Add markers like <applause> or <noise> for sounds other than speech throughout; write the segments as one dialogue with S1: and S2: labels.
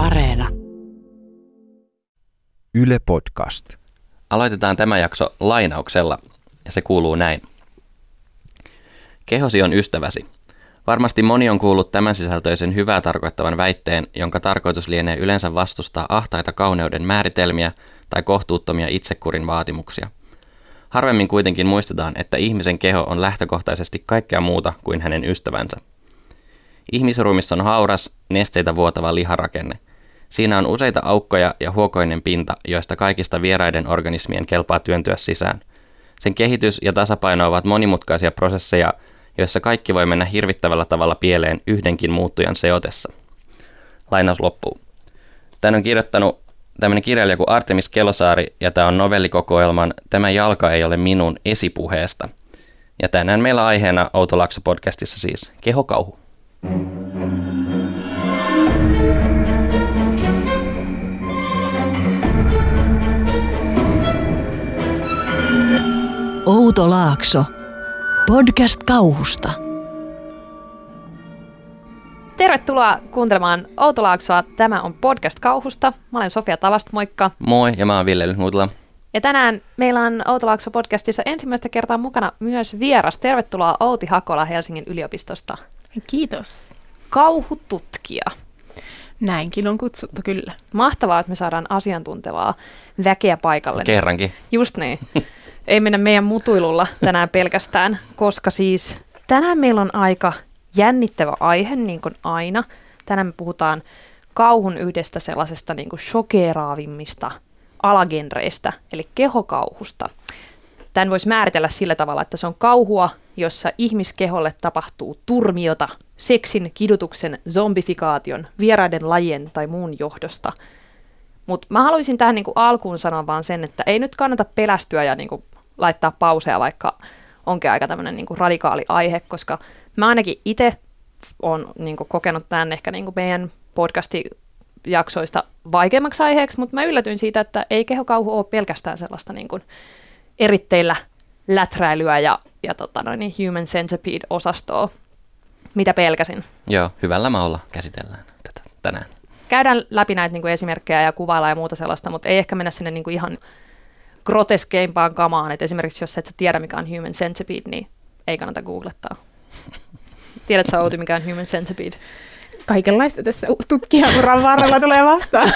S1: Areena.
S2: Yle Podcast.
S3: Aloitetaan tämä jakso lainauksella, ja se kuuluu näin. Kehosi on ystäväsi. Varmasti moni on kuullut tämän sisältöisen hyvää tarkoittavan väitteen, jonka tarkoitus lienee yleensä vastustaa ahtaita kauneuden määritelmiä tai kohtuuttomia itsekurin vaatimuksia. Harvemmin kuitenkin muistetaan, että ihmisen keho on lähtökohtaisesti kaikkea muuta kuin hänen ystävänsä. Ihmisruumissa on hauras, nesteitä vuotava liharakenne. Siinä on useita aukkoja ja huokoinen pinta, joista kaikista vieraiden organismien kelpaa työntyä sisään. Sen kehitys ja tasapaino ovat monimutkaisia prosesseja, joissa kaikki voi mennä hirvittävällä tavalla pieleen yhdenkin muuttujan seotessa. Lainaus loppuu. Tän on kirjoittanut tämmöinen kirjailija kuin Artemis Kelosaari, ja tämä on novellikokoelman Tämä jalka ei ole minun esipuheesta. Ja tänään meillä aiheena Outo Lakso podcastissa siis kehokauhu.
S1: Outo Laakso. Podcast kauhusta.
S4: Tervetuloa kuuntelemaan Outolaaksoa. Tämä on podcast kauhusta. Mä olen Sofia Tavast, moikka.
S3: Moi, ja mä oon Ville Lyhnutla.
S4: Ja tänään meillä on Outolaakso podcastissa ensimmäistä kertaa mukana myös vieras. Tervetuloa Outi Hakola Helsingin yliopistosta.
S5: Kiitos.
S4: Kauhututkija.
S5: Näinkin on kutsuttu kyllä.
S4: Mahtavaa, että me saadaan asiantuntevaa väkeä paikalle.
S3: Kerrankin.
S4: Just niin. <laughs> Ei mennä meidän mutuilulla tänään pelkästään, koska siis tänään meillä on aika jännittävä aihe, niin kuin aina. Tänään me puhutaan kauhun yhdestä sellaisesta niin kuin shokeeraavimmista alagenreistä, eli kehokauhusta. Tämän voisi määritellä sillä tavalla, että se on kauhua, jossa ihmiskeholle tapahtuu turmiota seksin, kidutuksen, zombifikaation, vieraiden lajien tai muun johdosta. Mutta mä haluaisin tähän niinku alkuun sanoa vaan sen, että ei nyt kannata pelästyä ja niinku laittaa pauseja, vaikka onkin aika tämmöinen niinku radikaali aihe, koska mä ainakin itse olen niinku kokenut tämän ehkä niinku meidän podcasti-jaksoista vaikeammaksi aiheeksi, mutta mä yllätyin siitä, että ei kehokauhu ole pelkästään sellaista niinku eritteillä läträilyä ja, ja tota noin, niin human centipede-osastoa, mitä pelkäsin.
S3: Joo, hyvällä maalla käsitellään tätä tänään.
S4: Käydään läpi näitä niin kuin esimerkkejä ja kuvaillaan ja muuta sellaista, mutta ei ehkä mennä sinne niin kuin ihan groteskeimpaan kamaan. Et esimerkiksi jos et sä tiedä, mikä on human centipede, niin ei kannata googlettaa. Tiedätkö Outi, mikä on human centipede?
S5: Kaikenlaista tässä tutkijanuran varrella tulee vastaan.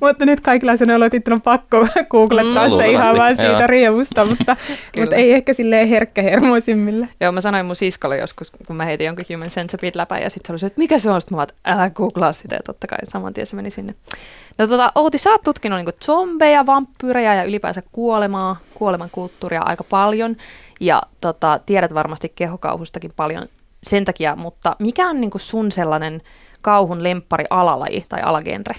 S5: mutta nyt kaikilla sanoilla että on pakko googlettaa
S3: Mm,
S5: se ihan vaan siitä
S3: joo.
S5: riemusta, mutta, mutta ei ehkä silleen herkkähermoisimmille.
S4: Joo, mä sanoin mun siskolle joskus, kun mä heitin jonkun human centipede läpä, ja sitten se oli se, että mikä se on? Sitten mä vaan, että älä googlaa sitä, ja totta kai saman tien se meni sinne. No tota, Outi, sä oot tutkinut niin zombeja, vampyyrejä ja ylipäänsä kuolemaa, kuoleman kulttuuria aika paljon, ja tota, tiedät varmasti kehokauhustakin paljon sen takia, mutta mikä on niin sun sellainen kauhun lemppari alalaji tai alagenre?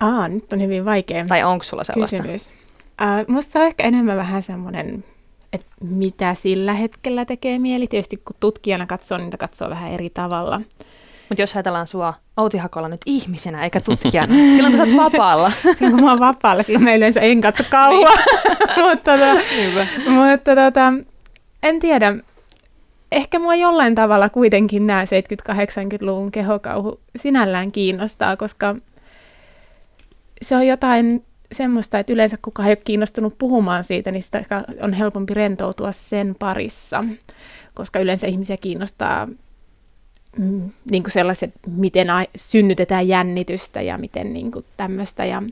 S5: Aa, nyt on hyvin vaikea
S4: Tai onko sulla sellaista?
S5: kysymys. Äh, musta se on ehkä enemmän vähän semmoinen, että mitä sillä hetkellä tekee mieli. Tietysti kun tutkijana katsoo, niitä katsoo vähän eri tavalla.
S4: Mutta jos ajatellaan sua Outi Hakola nyt ihmisenä eikä <laughs> tutkijana, silloin kun sä oot <laughs> vapaalla.
S5: Silloin kun mä oon vapaalla, silloin mä yleensä en katso kauan. <laughs> mutta tota, mutta tota, en tiedä. Ehkä mua jollain tavalla kuitenkin nämä 70-80-luvun kehokauhu sinällään kiinnostaa, koska se on jotain semmoista, että yleensä kukaan ei ole kiinnostunut puhumaan siitä, niin sitä on helpompi rentoutua sen parissa, koska yleensä ihmisiä kiinnostaa mm, niin kuin sellaiset, miten synnytetään jännitystä ja miten niin kuin tämmöistä. Ja,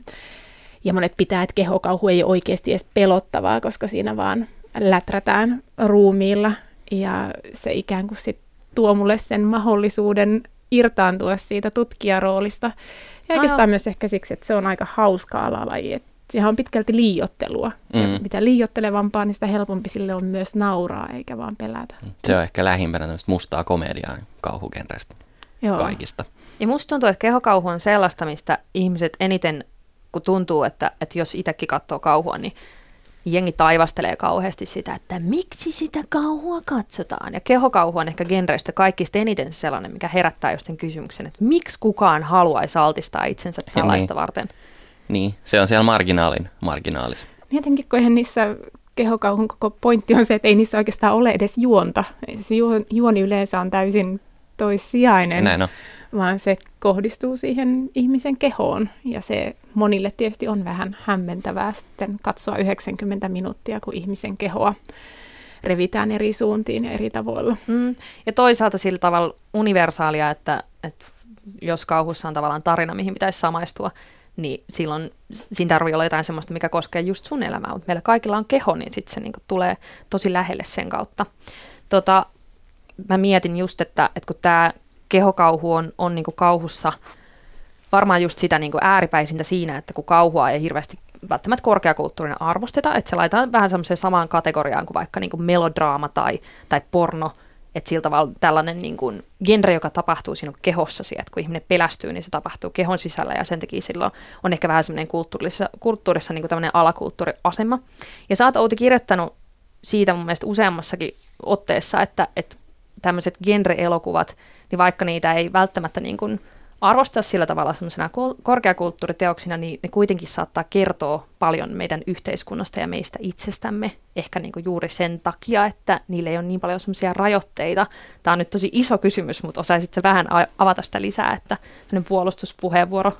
S5: ja monet pitää, että kehokauhu ei ole oikeasti edes pelottavaa, koska siinä vaan läträtään ruumiilla ja se ikään kuin sit tuo mulle sen mahdollisuuden irtaantua siitä tutkijaroolista. Ja
S4: Aivan.
S5: oikeastaan myös ehkä siksi, että se on aika hauska alalaji. että Siihen on pitkälti liiottelua. Mm. Ja mitä liiottelevampaa, niin sitä helpompi sille on myös nauraa, eikä vaan pelätä.
S3: Se on ehkä lähimpänä tämmöistä mustaa komediaa kauhugenreistä
S5: Joo.
S3: kaikista.
S4: Ja musta tuntuu, että kehokauhu on sellaista, mistä ihmiset eniten, kun tuntuu, että, että jos itsekin katsoo kauhua, niin jengi taivastelee kauheasti sitä, että miksi sitä kauhua katsotaan. Ja kehokauhu on ehkä genreistä kaikista eniten sellainen, mikä herättää just sen kysymyksen, että miksi kukaan haluaisi altistaa itsensä tällaista
S3: niin.
S4: varten.
S3: Niin, se on siellä marginaalin marginaalis.
S5: Niin Jotenkin kun eihän niissä kehokauhun koko pointti on se, että ei niissä oikeastaan ole edes juonta. Se juo- juoni yleensä on täysin toissijainen,
S3: Näin on.
S5: Vaan se kohdistuu siihen ihmisen kehoon. Ja se monille tietysti on vähän hämmentävää sitten katsoa 90 minuuttia, kun ihmisen kehoa revitään eri suuntiin ja eri tavoilla.
S4: Mm. Ja toisaalta sillä tavalla universaalia, että, että jos kauhussa on tavallaan tarina, mihin pitäisi samaistua, niin silloin siinä tarvii olla jotain sellaista, mikä koskee just sun elämää, mutta meillä kaikilla on keho, niin sitten se niinku tulee tosi lähelle sen kautta. Tota, mä mietin just, että, että kun tämä kehokauhu on, on niinku kauhussa varmaan just sitä niinku ääripäisintä siinä, että kun kauhua ei hirveästi välttämättä korkeakulttuurina arvosteta, että se laitetaan vähän semmoiseen samaan kategoriaan kuin vaikka niinku melodraama tai, tai porno, että sillä tavalla tällainen niin kuin genre, joka tapahtuu sinun kehossasi, että kun ihminen pelästyy, niin se tapahtuu kehon sisällä ja sen takia silloin on ehkä vähän semmoinen kulttuurissa, kulttuurissa niin kuin tämmöinen alakulttuuriasema. Ja sä oot Outi kirjoittanut siitä mun mielestä useammassakin otteessa, että, että tämmöiset genre-elokuvat, niin vaikka niitä ei välttämättä niin kuin arvostaa sillä tavalla semmoisena korkeakulttuuriteoksina, niin ne kuitenkin saattaa kertoa paljon meidän yhteiskunnasta ja meistä itsestämme, ehkä niin kuin juuri sen takia, että niillä ei ole niin paljon semmoisia rajoitteita. Tämä on nyt tosi iso kysymys, mutta osaisit vähän avata sitä lisää, että puolustuspuheenvuoro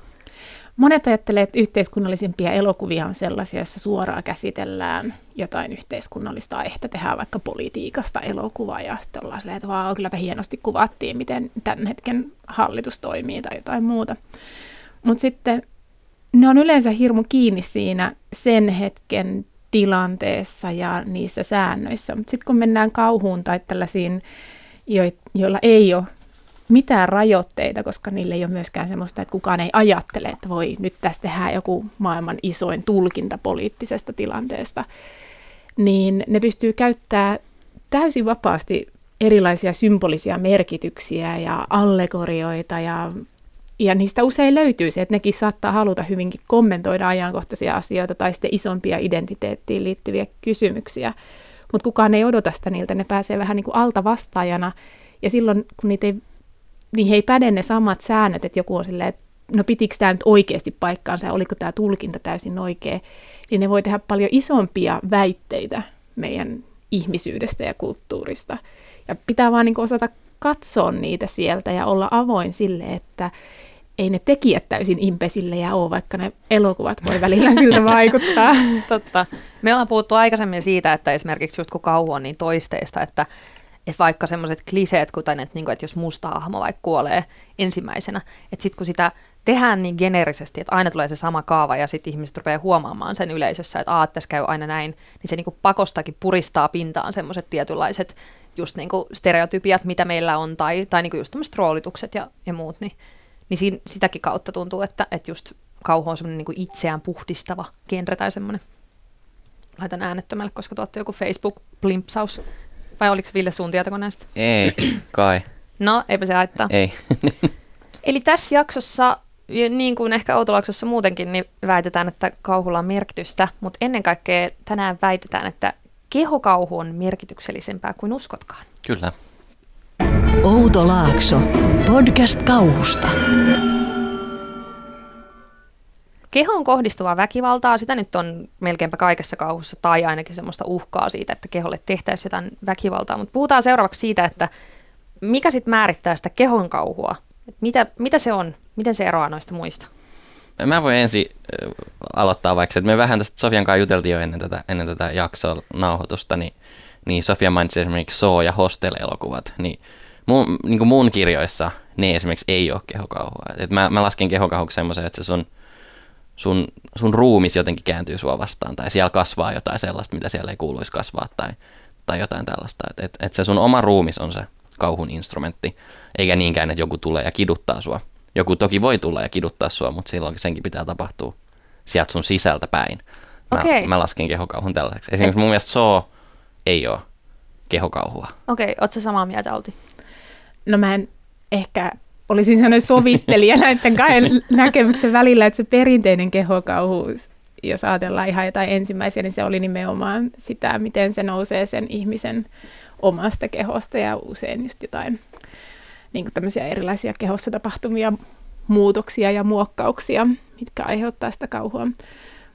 S5: Monet ajattelee, että yhteiskunnallisimpia elokuvia on sellaisia, joissa suoraan käsitellään jotain yhteiskunnallista aihetta, tehdään vaikka politiikasta elokuvaa ja sitten ollaan silleen, että vaan kylläpä hienosti kuvattiin, miten tämän hetken hallitus toimii tai jotain muuta. Mutta sitten ne on yleensä hirmu kiinni siinä sen hetken tilanteessa ja niissä säännöissä. Mutta sitten kun mennään kauhuun tai tällaisiin, joilla ei ole mitään rajoitteita, koska niille ei ole myöskään semmoista, että kukaan ei ajattele, että voi nyt tästä tehdä joku maailman isoin tulkinta poliittisesta tilanteesta, niin ne pystyy käyttämään täysin vapaasti erilaisia symbolisia merkityksiä ja allegorioita ja, ja niistä usein löytyy se, että nekin saattaa haluta hyvinkin kommentoida ajankohtaisia asioita tai sitten isompia identiteettiin liittyviä kysymyksiä. Mutta kukaan ei odota sitä niiltä, ne pääsee vähän niin kuin alta vastaajana ja silloin kun niitä ei niin he ei päde ne samat säännöt, että joku on silleen, että no pitikö tämä nyt oikeasti paikkaansa ja oliko tämä tulkinta täysin oikea, niin ne voi tehdä paljon isompia väitteitä meidän ihmisyydestä ja kulttuurista. Ja pitää vaan niin osata katsoa niitä sieltä ja olla avoin sille, että ei ne tekijät täysin impesillejä ole, vaikka ne elokuvat voi välillä <laughs> siltä vaikuttaa.
S4: Totta. Me ollaan puhuttu aikaisemmin siitä, että esimerkiksi just kun kauhu on niin toisteista, että että vaikka semmoiset kliseet, kuten että, niin kuin, että jos musta hahmo vaikka kuolee ensimmäisenä, että sitten kun sitä tehdään niin geneerisesti, että aina tulee se sama kaava ja sitten ihmiset rupeaa huomaamaan sen yleisössä, että aah, tässä käy aina näin, niin se niin kuin pakostakin puristaa pintaan semmoiset tietynlaiset just niin kuin stereotypiat, mitä meillä on, tai, tai niin kuin just tämmöiset roolitukset ja, ja muut, niin, niin siinä, sitäkin kautta tuntuu, että, että just kauhu on semmoinen niin kuin itseään puhdistava genre tai semmoinen. Laitan äänettömälle, koska tuotte joku Facebook-plimpsaus. Vai oliko Ville sun tietokoneesta?
S3: Ei, kai.
S4: No, eipä se haittaa.
S3: Ei. <laughs>
S4: Eli tässä jaksossa, niin kuin ehkä Outolaksossa muutenkin, niin väitetään, että kauhulla on merkitystä, mutta ennen kaikkea tänään väitetään, että kehokauhu on merkityksellisempää kuin uskotkaan.
S3: Kyllä.
S1: Outo Laakso, podcast kauhusta.
S4: Kehoon kohdistuvaa väkivaltaa, sitä nyt on melkeinpä kaikessa kauhussa, tai ainakin semmoista uhkaa siitä, että keholle tehtäisiin jotain väkivaltaa. Mutta puhutaan seuraavaksi siitä, että mikä sitten määrittää sitä kehon kauhua? mitä, mitä se on? Miten se eroaa noista muista?
S3: Mä voin ensin äh, aloittaa vaikka, että me vähän tästä Sofian kanssa juteltiin jo ennen tätä, ennen tätä jaksoa nauhoitusta, niin, niin Sofia mainitsi esimerkiksi So- ja Hostel-elokuvat, niin mun, niin kuin mun kirjoissa ne esimerkiksi ei ole kehokauhua. Et mä, mä lasken kehokauhuksi semmoisen, että se sun sun, sun ruumis jotenkin kääntyy sua vastaan tai siellä kasvaa jotain sellaista, mitä siellä ei kuuluisi kasvaa tai, tai jotain tällaista. Että et, et se sun oma ruumis on se kauhun instrumentti, eikä niinkään, että joku tulee ja kiduttaa sua. Joku toki voi tulla ja kiduttaa sua, mutta silloin senkin pitää tapahtua sieltä sun sisältä päin. Mä,
S4: okay.
S3: mä lasken kehokauhun tällaiseksi. Esimerkiksi mun mielestä So ei ole kehokauhua.
S4: Okei, okay, ootko samaa mieltä, Olti?
S5: No mä en ehkä olisin sellainen sovittelija <laughs> näiden kahden näkemyksen välillä, että se perinteinen kehokauhu, jos ajatellaan ihan jotain ensimmäisiä, niin se oli nimenomaan sitä, miten se nousee sen ihmisen omasta kehosta ja usein just jotain niin tämmöisiä erilaisia kehossa tapahtumia muutoksia ja muokkauksia, mitkä aiheuttaa sitä kauhua.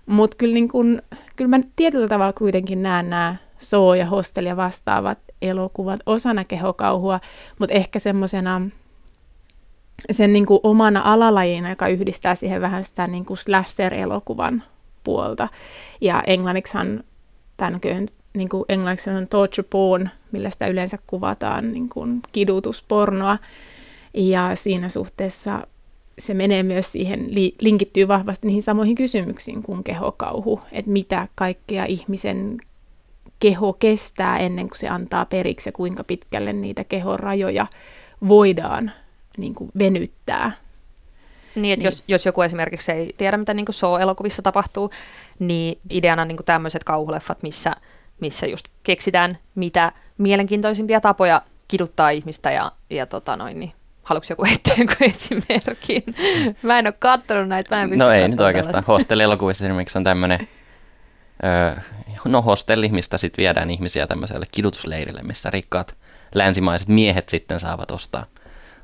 S5: Mutta kyllä, niin kun, kyllä mä tietyllä tavalla kuitenkin näen nämä Soo ja Hostel ja vastaavat elokuvat osana kehokauhua, mutta ehkä semmoisena sen niin kuin omana alalajina, joka yhdistää siihen vähän sitä niin kuin slasher-elokuvan puolta. Ja englanniksihan, tai niin kuin englanniksi on torture porn, millä sitä yleensä kuvataan niin kuin kidutuspornoa. Ja siinä suhteessa se menee myös siihen, linkittyy vahvasti niihin samoihin kysymyksiin kuin kehokauhu, että mitä kaikkea ihmisen keho kestää ennen kuin se antaa periksi ja kuinka pitkälle niitä kehon rajoja voidaan niin kuin venyttää.
S4: Niin, että niin. Jos, jos joku esimerkiksi ei tiedä, mitä niin Show-elokuvissa tapahtuu, niin ideana niin tämmöiset kauhuleffat, missä, missä just keksitään mitä mielenkiintoisimpia tapoja kiduttaa ihmistä ja, ja tota noin, niin Haluatko joku heittää joku <laughs> esimerkin? Mä en ole katsonut näitä, mä en
S3: No ei nyt oikeastaan. Hostel-elokuvissa esimerkiksi on tämmöinen, öö, no hostelli, mistä sitten viedään ihmisiä tämmöiselle kidutusleirille, missä rikkaat länsimaiset miehet sitten saavat ostaa,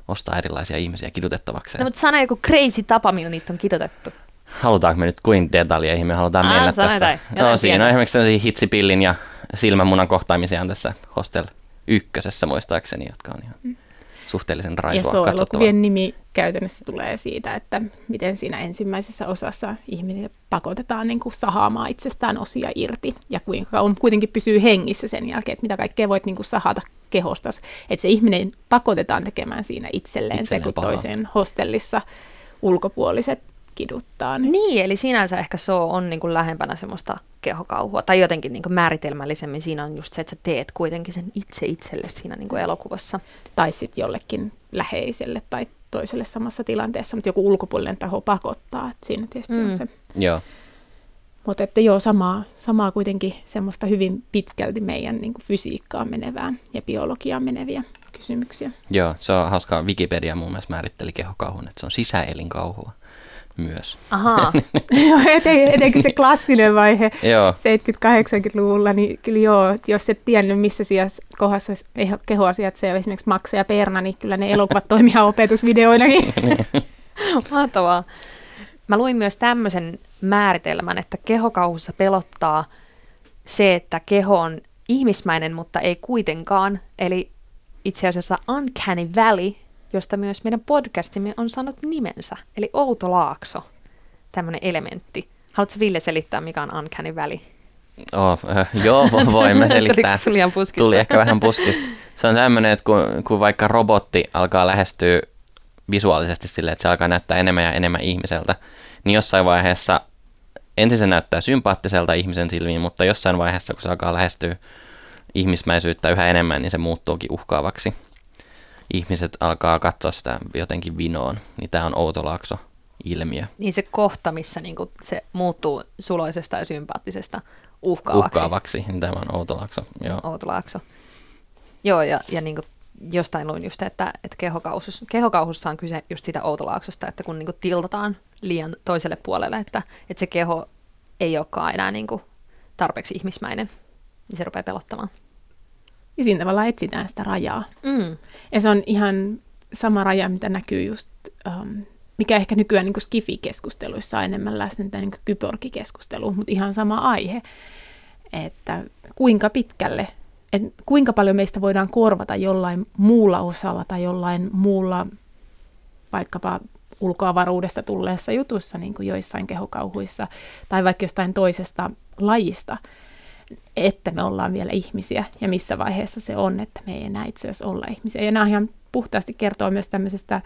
S3: ostaa erilaisia ihmisiä kidutettavaksi.
S4: No mutta sano joku crazy tapa, millä niitä on kidutettu.
S3: Halutaanko me nyt kuin detaljeihin me halutaan Aa, mennä tässä? No siinä on esimerkiksi tämmöisiä hitsipillin ja silmänmunan kohtaamisia on tässä Hostel ykkösessä muistaakseni, jotka on ihan... Mm suhteellisen raisua
S5: Ja elokuvien nimi käytännössä tulee siitä, että miten siinä ensimmäisessä osassa ihminen pakotetaan niin kuin sahaamaan itsestään osia irti ja kuinka on kuitenkin pysyy hengissä sen jälkeen, että mitä kaikkea voit niin kuin sahata kehosta. Että se ihminen pakotetaan tekemään siinä itselleen, itselleen se, kun toisen hostellissa ulkopuoliset kiduttaa.
S4: Niin, niin eli sinänsä ehkä so on niin kuin lähempänä semmoista kehokauhua, tai jotenkin niin kuin määritelmällisemmin siinä on just se, että sä teet kuitenkin sen itse itselle siinä niin kuin elokuvassa.
S5: Tai sitten jollekin läheiselle tai toiselle samassa tilanteessa, mutta joku ulkopuolinen taho pakottaa, että siinä tietysti mm. on se.
S3: Joo.
S5: Mutta että joo, samaa, samaa kuitenkin semmoista hyvin pitkälti meidän niin kuin fysiikkaan menevää ja biologiaan meneviä kysymyksiä.
S3: Joo, se on hauskaa. Wikipedia muun muassa määritteli kehokauhun, että se on sisäelinkauhua myös.
S5: Ahaa. <laughs> Etenkin se klassinen vaihe 70-80-luvulla, niin kyllä joo, jos et tiennyt, missä sijassa, kohdassa kehoa sijaitsee esimerkiksi Maxa ja Perna, niin kyllä ne elokuvat <laughs> toimivat opetusvideoinakin.
S4: Mahtavaa. Mä luin myös tämmöisen määritelmän, että kehokauhussa pelottaa se, että keho on ihmismäinen, mutta ei kuitenkaan. Eli itse asiassa Uncanny Valley josta myös meidän podcastimme on saanut nimensä, eli Outo Laakso, tämmöinen elementti. Haluatko Ville selittää, mikä on Uncanny Valley?
S3: Oh, äh, joo, voimme <laughs> selittää. Tuli ehkä vähän puskista. Se on tämmöinen, että kun, kun vaikka robotti alkaa lähestyä visuaalisesti silleen, että se alkaa näyttää enemmän ja enemmän ihmiseltä, niin jossain vaiheessa ensin se näyttää sympaattiselta ihmisen silmiin, mutta jossain vaiheessa, kun se alkaa lähestyä ihmismäisyyttä yhä enemmän, niin se muuttuukin uhkaavaksi ihmiset alkaa katsoa sitä jotenkin vinoon, niin tämä on outolaakso ilmiö.
S4: Niin se kohta, missä niinku se muuttuu suloisesta ja sympaattisesta uhkaavaksi.
S3: Uhkaavaksi, niin tämä on outolaakso. Joo.
S4: Outolaakso. Joo, ja, ja niinku jostain luin just, että, että kehokauhus, kehokauhussa on kyse just siitä outolaaksosta, että kun niinku tiltataan liian toiselle puolelle, että, että se keho ei olekaan enää niinku tarpeeksi ihmismäinen, niin se rupeaa pelottamaan.
S5: Ja siinä tavallaan etsitään sitä rajaa. Mm. Ja se on ihan sama raja, mitä näkyy just, um, mikä ehkä nykyään niin Skifi-keskusteluissa on enemmän läsnä, tämä niin kyborgikeskustelu, mutta ihan sama aihe, että kuinka pitkälle, että kuinka paljon meistä voidaan korvata jollain muulla osalla tai jollain muulla vaikkapa ulkoavaruudesta tulleessa jutussa, niin kuin joissain kehokauhuissa, tai vaikka jostain toisesta lajista, että me ollaan vielä ihmisiä ja missä vaiheessa se on, että me ei enää itse asiassa olla ihmisiä. Ja nämä ihan puhtaasti kertoo myös tämmöisestä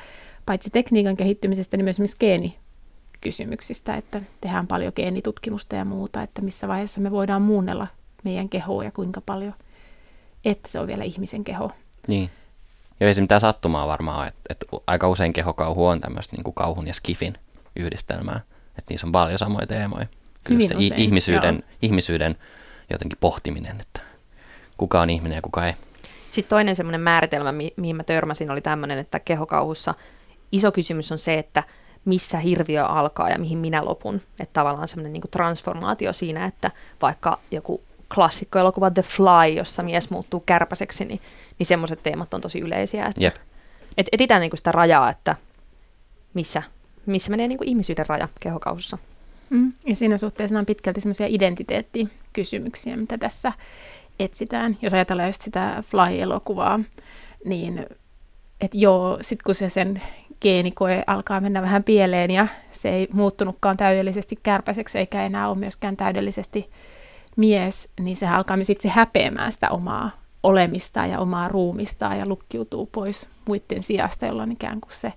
S5: paitsi tekniikan kehittymisestä, niin myös myös geenikysymyksistä, että tehdään paljon geenitutkimusta ja muuta, että missä vaiheessa me voidaan muunnella meidän kehoa ja kuinka paljon, että se on vielä ihmisen keho.
S3: Niin. Ja ei se mitään sattumaa varmaan, että, että aika usein kehokauhu on tämmöistä niin kuin kauhun ja skifin yhdistelmää. Että niissä on paljon samoja teemoja. Kyllä ihmisyyden, ihmisyyden jotenkin pohtiminen, että kuka on ihminen ja kuka ei.
S4: Sitten toinen semmoinen määritelmä, mi- mihin mä törmäsin, oli tämmöinen, että kehokauhussa iso kysymys on se, että missä hirviö alkaa ja mihin minä lopun. Että tavallaan semmoinen niin transformaatio siinä, että vaikka joku klassikkoelokuva The Fly, jossa mies muuttuu kärpäseksi, niin, niin semmoiset teemat on tosi yleisiä. Että yep. et etitään niin sitä rajaa, että missä, missä menee niin ihmisyyden raja kehokauhussa.
S5: Mm. Ja siinä suhteessa on pitkälti semmoisia identiteettikysymyksiä, mitä tässä etsitään. Jos ajatellaan just sitä Fly-elokuvaa, niin että joo, sitten kun se sen geenikoe alkaa mennä vähän pieleen ja se ei muuttunutkaan täydellisesti kärpäiseksi eikä enää ole myöskään täydellisesti mies, niin se alkaa sitten se häpeämään sitä omaa olemista ja omaa ruumista ja lukkiutuu pois muiden sijasta, jolloin ikään kuin se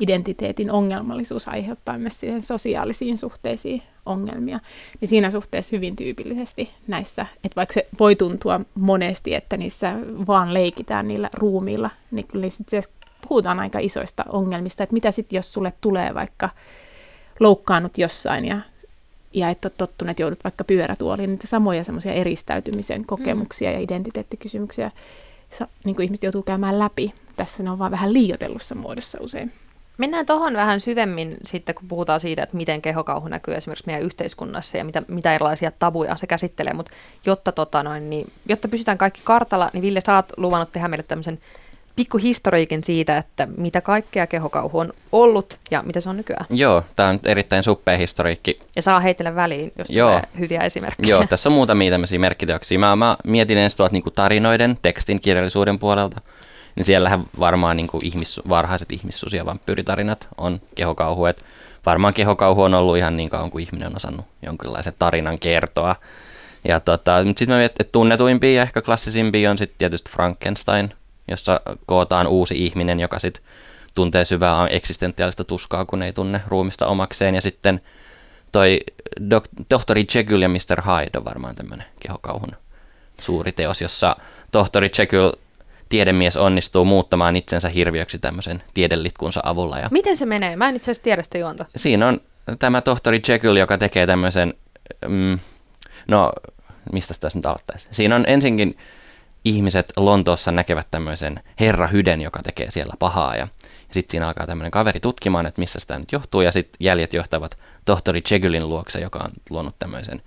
S5: identiteetin ongelmallisuus aiheuttaa myös siihen sosiaalisiin suhteisiin ongelmia. Niin siinä suhteessa hyvin tyypillisesti näissä, että vaikka se voi tuntua monesti, että niissä vaan leikitään niillä ruumiilla, niin kyllä sitten puhutaan aika isoista ongelmista, että mitä sitten jos sulle tulee vaikka loukkaannut jossain ja, ja et ole tottunut, että joudut vaikka pyörätuoliin, niitä samoja semmoisia eristäytymisen kokemuksia mm. ja identiteettikysymyksiä niin kuin ihmiset joutuu käymään läpi. Tässä ne on vaan vähän liiotellussa muodossa usein.
S4: Mennään tuohon vähän syvemmin sitten, kun puhutaan siitä, että miten kehokauhu näkyy esimerkiksi meidän yhteiskunnassa ja mitä, mitä erilaisia tabuja se käsittelee. Mutta jotta, tota noin, niin, jotta pysytään kaikki kartalla, niin Ville, sä oot luvannut tehdä meille tämmöisen pikkuhistoriikin siitä, että mitä kaikkea kehokauhu on ollut ja mitä se on nykyään.
S3: Joo, tämä on erittäin suppea historiikki.
S4: Ja saa heitellä väliin, jos Joo. tulee hyviä esimerkkejä.
S3: Joo, tässä on muutamia tämmöisiä merkkiteoksia. Mä, mä mietin ensin tuolta niin tarinoiden, tekstin, kirjallisuuden puolelta niin siellähän varmaan niin kuin ihmis, varhaiset ihmissuus- ja vampyyritarinat on kehokauhu. Et varmaan kehokauhu on ollut ihan niin kauan kuin ihminen on osannut jonkinlaisen tarinan kertoa. Ja tota, sitten mä mietin, että tunnetuimpia ja ehkä klassisimpia on sitten tietysti Frankenstein, jossa kootaan uusi ihminen, joka sitten tuntee syvää eksistentiaalista tuskaa, kun ei tunne ruumista omakseen. Ja sitten toi Dok- tohtori Jekyll ja Mr. Hyde on varmaan tämmöinen kehokauhun suuri teos, jossa tohtori Jekyll tiedemies onnistuu muuttamaan itsensä hirviöksi tämmöisen tiedelitkunsa avulla. Ja
S4: Miten se menee? Mä en itse asiassa tiedä sitä juonta.
S3: Siinä on tämä tohtori Jekyll, joka tekee tämmöisen, mm, no mistä tässä nyt aloittaisi? Siinä on ensinkin ihmiset Lontoossa näkevät tämmöisen herra Hyden, joka tekee siellä pahaa ja, ja sitten siinä alkaa tämmöinen kaveri tutkimaan, että missä sitä nyt johtuu ja sitten jäljet johtavat tohtori Jekyllin luokse, joka on luonut tämmöisen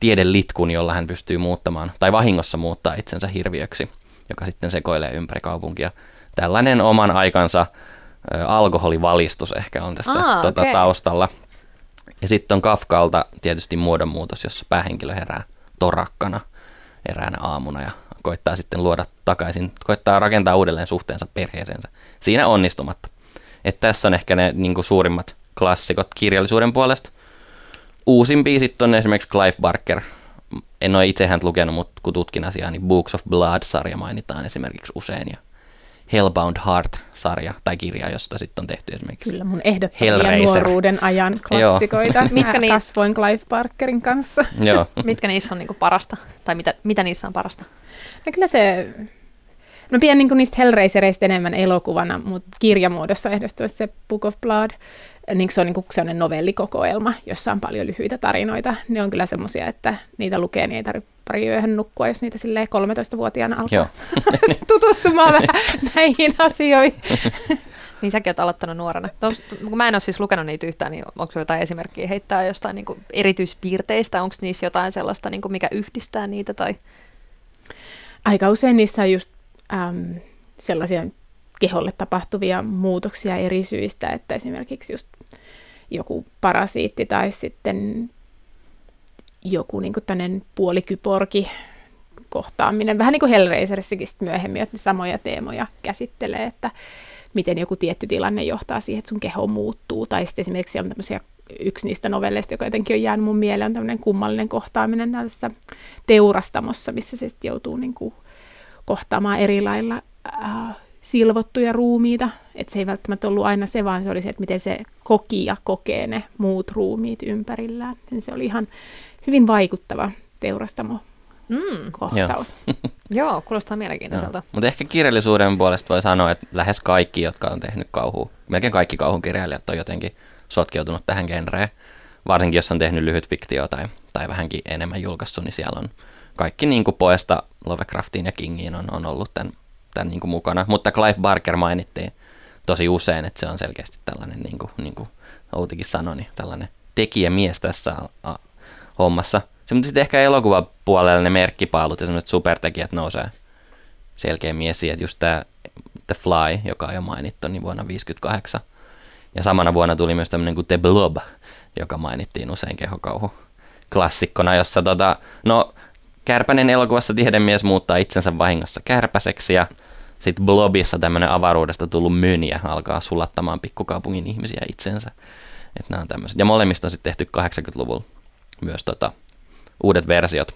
S3: tiedelitkun, jolla hän pystyy muuttamaan tai vahingossa muuttaa itsensä hirviöksi joka sitten sekoilee ympäri kaupunkia. Tällainen oman aikansa alkoholivalistus ehkä on tässä Aa, tuota, okay. taustalla. Ja sitten on Kafkalta tietysti muodonmuutos, jossa päähenkilö herää torakkana eräänä aamuna ja koittaa sitten luoda takaisin, koittaa rakentaa uudelleen suhteensa perheeseensä. Siinä onnistumatta. Et tässä on ehkä ne niin kuin suurimmat klassikot kirjallisuuden puolesta. Uusimpi sitten on esimerkiksi Clive Barker, en ole itse hän lukenut, mutta kun tutkin asiaa, niin Books of Blood-sarja mainitaan esimerkiksi usein ja Hellbound Heart-sarja tai kirja, josta sitten on tehty esimerkiksi
S5: Kyllä mun ehdottomia nuoruuden ajan <laughs> klassikoita. <laughs> Mitkä ni- kasvoin Clive Barkerin kanssa. <laughs>
S3: Joo.
S4: Mitkä niissä on niinku parasta? Tai mitä, mitä niissä on parasta?
S5: No kyllä se, no pidän niinku niistä Hellraisereista enemmän elokuvana, mutta kirjamuodossa ehdottomasti se Book of Blood niin se on niin sellainen novellikokoelma, jossa on paljon lyhyitä tarinoita. Ne on kyllä semmoisia, että niitä lukee, niin ei tarvitse pari yöhön nukkua, jos niitä silleen 13-vuotiaana alkaa <laughs> tutustumaan vähän näihin asioihin. <laughs>
S4: niin säkin oot aloittanut nuorena. Tos, kun mä en ole siis lukenut niitä yhtään, niin onko sinulla jotain esimerkkiä heittää jostain niin kuin erityispiirteistä? Onko niissä jotain sellaista, niin kuin mikä yhdistää niitä? Tai?
S5: Aika usein niissä on just äm, sellaisia keholle tapahtuvia muutoksia eri syistä, että esimerkiksi just joku parasiitti tai sitten joku niin tämmöinen puolikyporki kohtaaminen, vähän niin kuin Hellraiserissakin myöhemmin, että ne samoja teemoja käsittelee, että miten joku tietty tilanne johtaa siihen, että sun keho muuttuu, tai sitten esimerkiksi on tämmöisiä, yksi niistä novelleista, joka jotenkin on jäänyt mun mieleen, on tämmöinen kummallinen kohtaaminen tällaisessa teurastamossa, missä se sitten joutuu niin kuin kohtaamaan eri lailla äh, silvottuja ruumiita, että se ei välttämättä ollut aina se, vaan se oli se, että miten se koki ja kokee ne muut ruumiit ympärillään. Niin se oli ihan hyvin vaikuttava teurastamo mm. kohtaus.
S4: Joo. <laughs> Joo, kuulostaa mielenkiintoiselta.
S3: Mutta ehkä kirjallisuuden puolesta voi sanoa, että lähes kaikki, jotka on tehnyt kauhua, melkein kaikki kauhun kirjailijat on jotenkin sotkeutunut tähän genreen. Varsinkin jos on tehnyt lyhyt fiktio tai, tai vähänkin enemmän julkaissut, niin siellä on kaikki niin kuin poesta Lovecraftiin ja Kingiin on, on ollut tämän tämän niin kuin mukana. Mutta Clive Barker mainittiin tosi usein, että se on selkeästi tällainen, niin kuin, niin kuin Outikin sanoi, niin tällainen tekijämies tässä hommassa. Se, mutta sitten ehkä elokuvapuolella ne merkkipaalut ja sellaiset supertekijät nousee selkeä mies että just tämä The Fly, joka on jo mainittu, niin vuonna 1958. Ja samana vuonna tuli myös tämmöinen kuin The Blob, joka mainittiin usein kehokauhu klassikkona, jossa tota, no Kärpänen elokuvassa tiedemies muuttaa itsensä vahingossa kärpäseksi ja sitten Blobissa tämmöinen avaruudesta tullut myniä alkaa sulattamaan pikkukaupungin ihmisiä itsensä. Et nämä on tämmöiset. Ja molemmista on sitten tehty 80-luvulla myös tota, uudet versiot.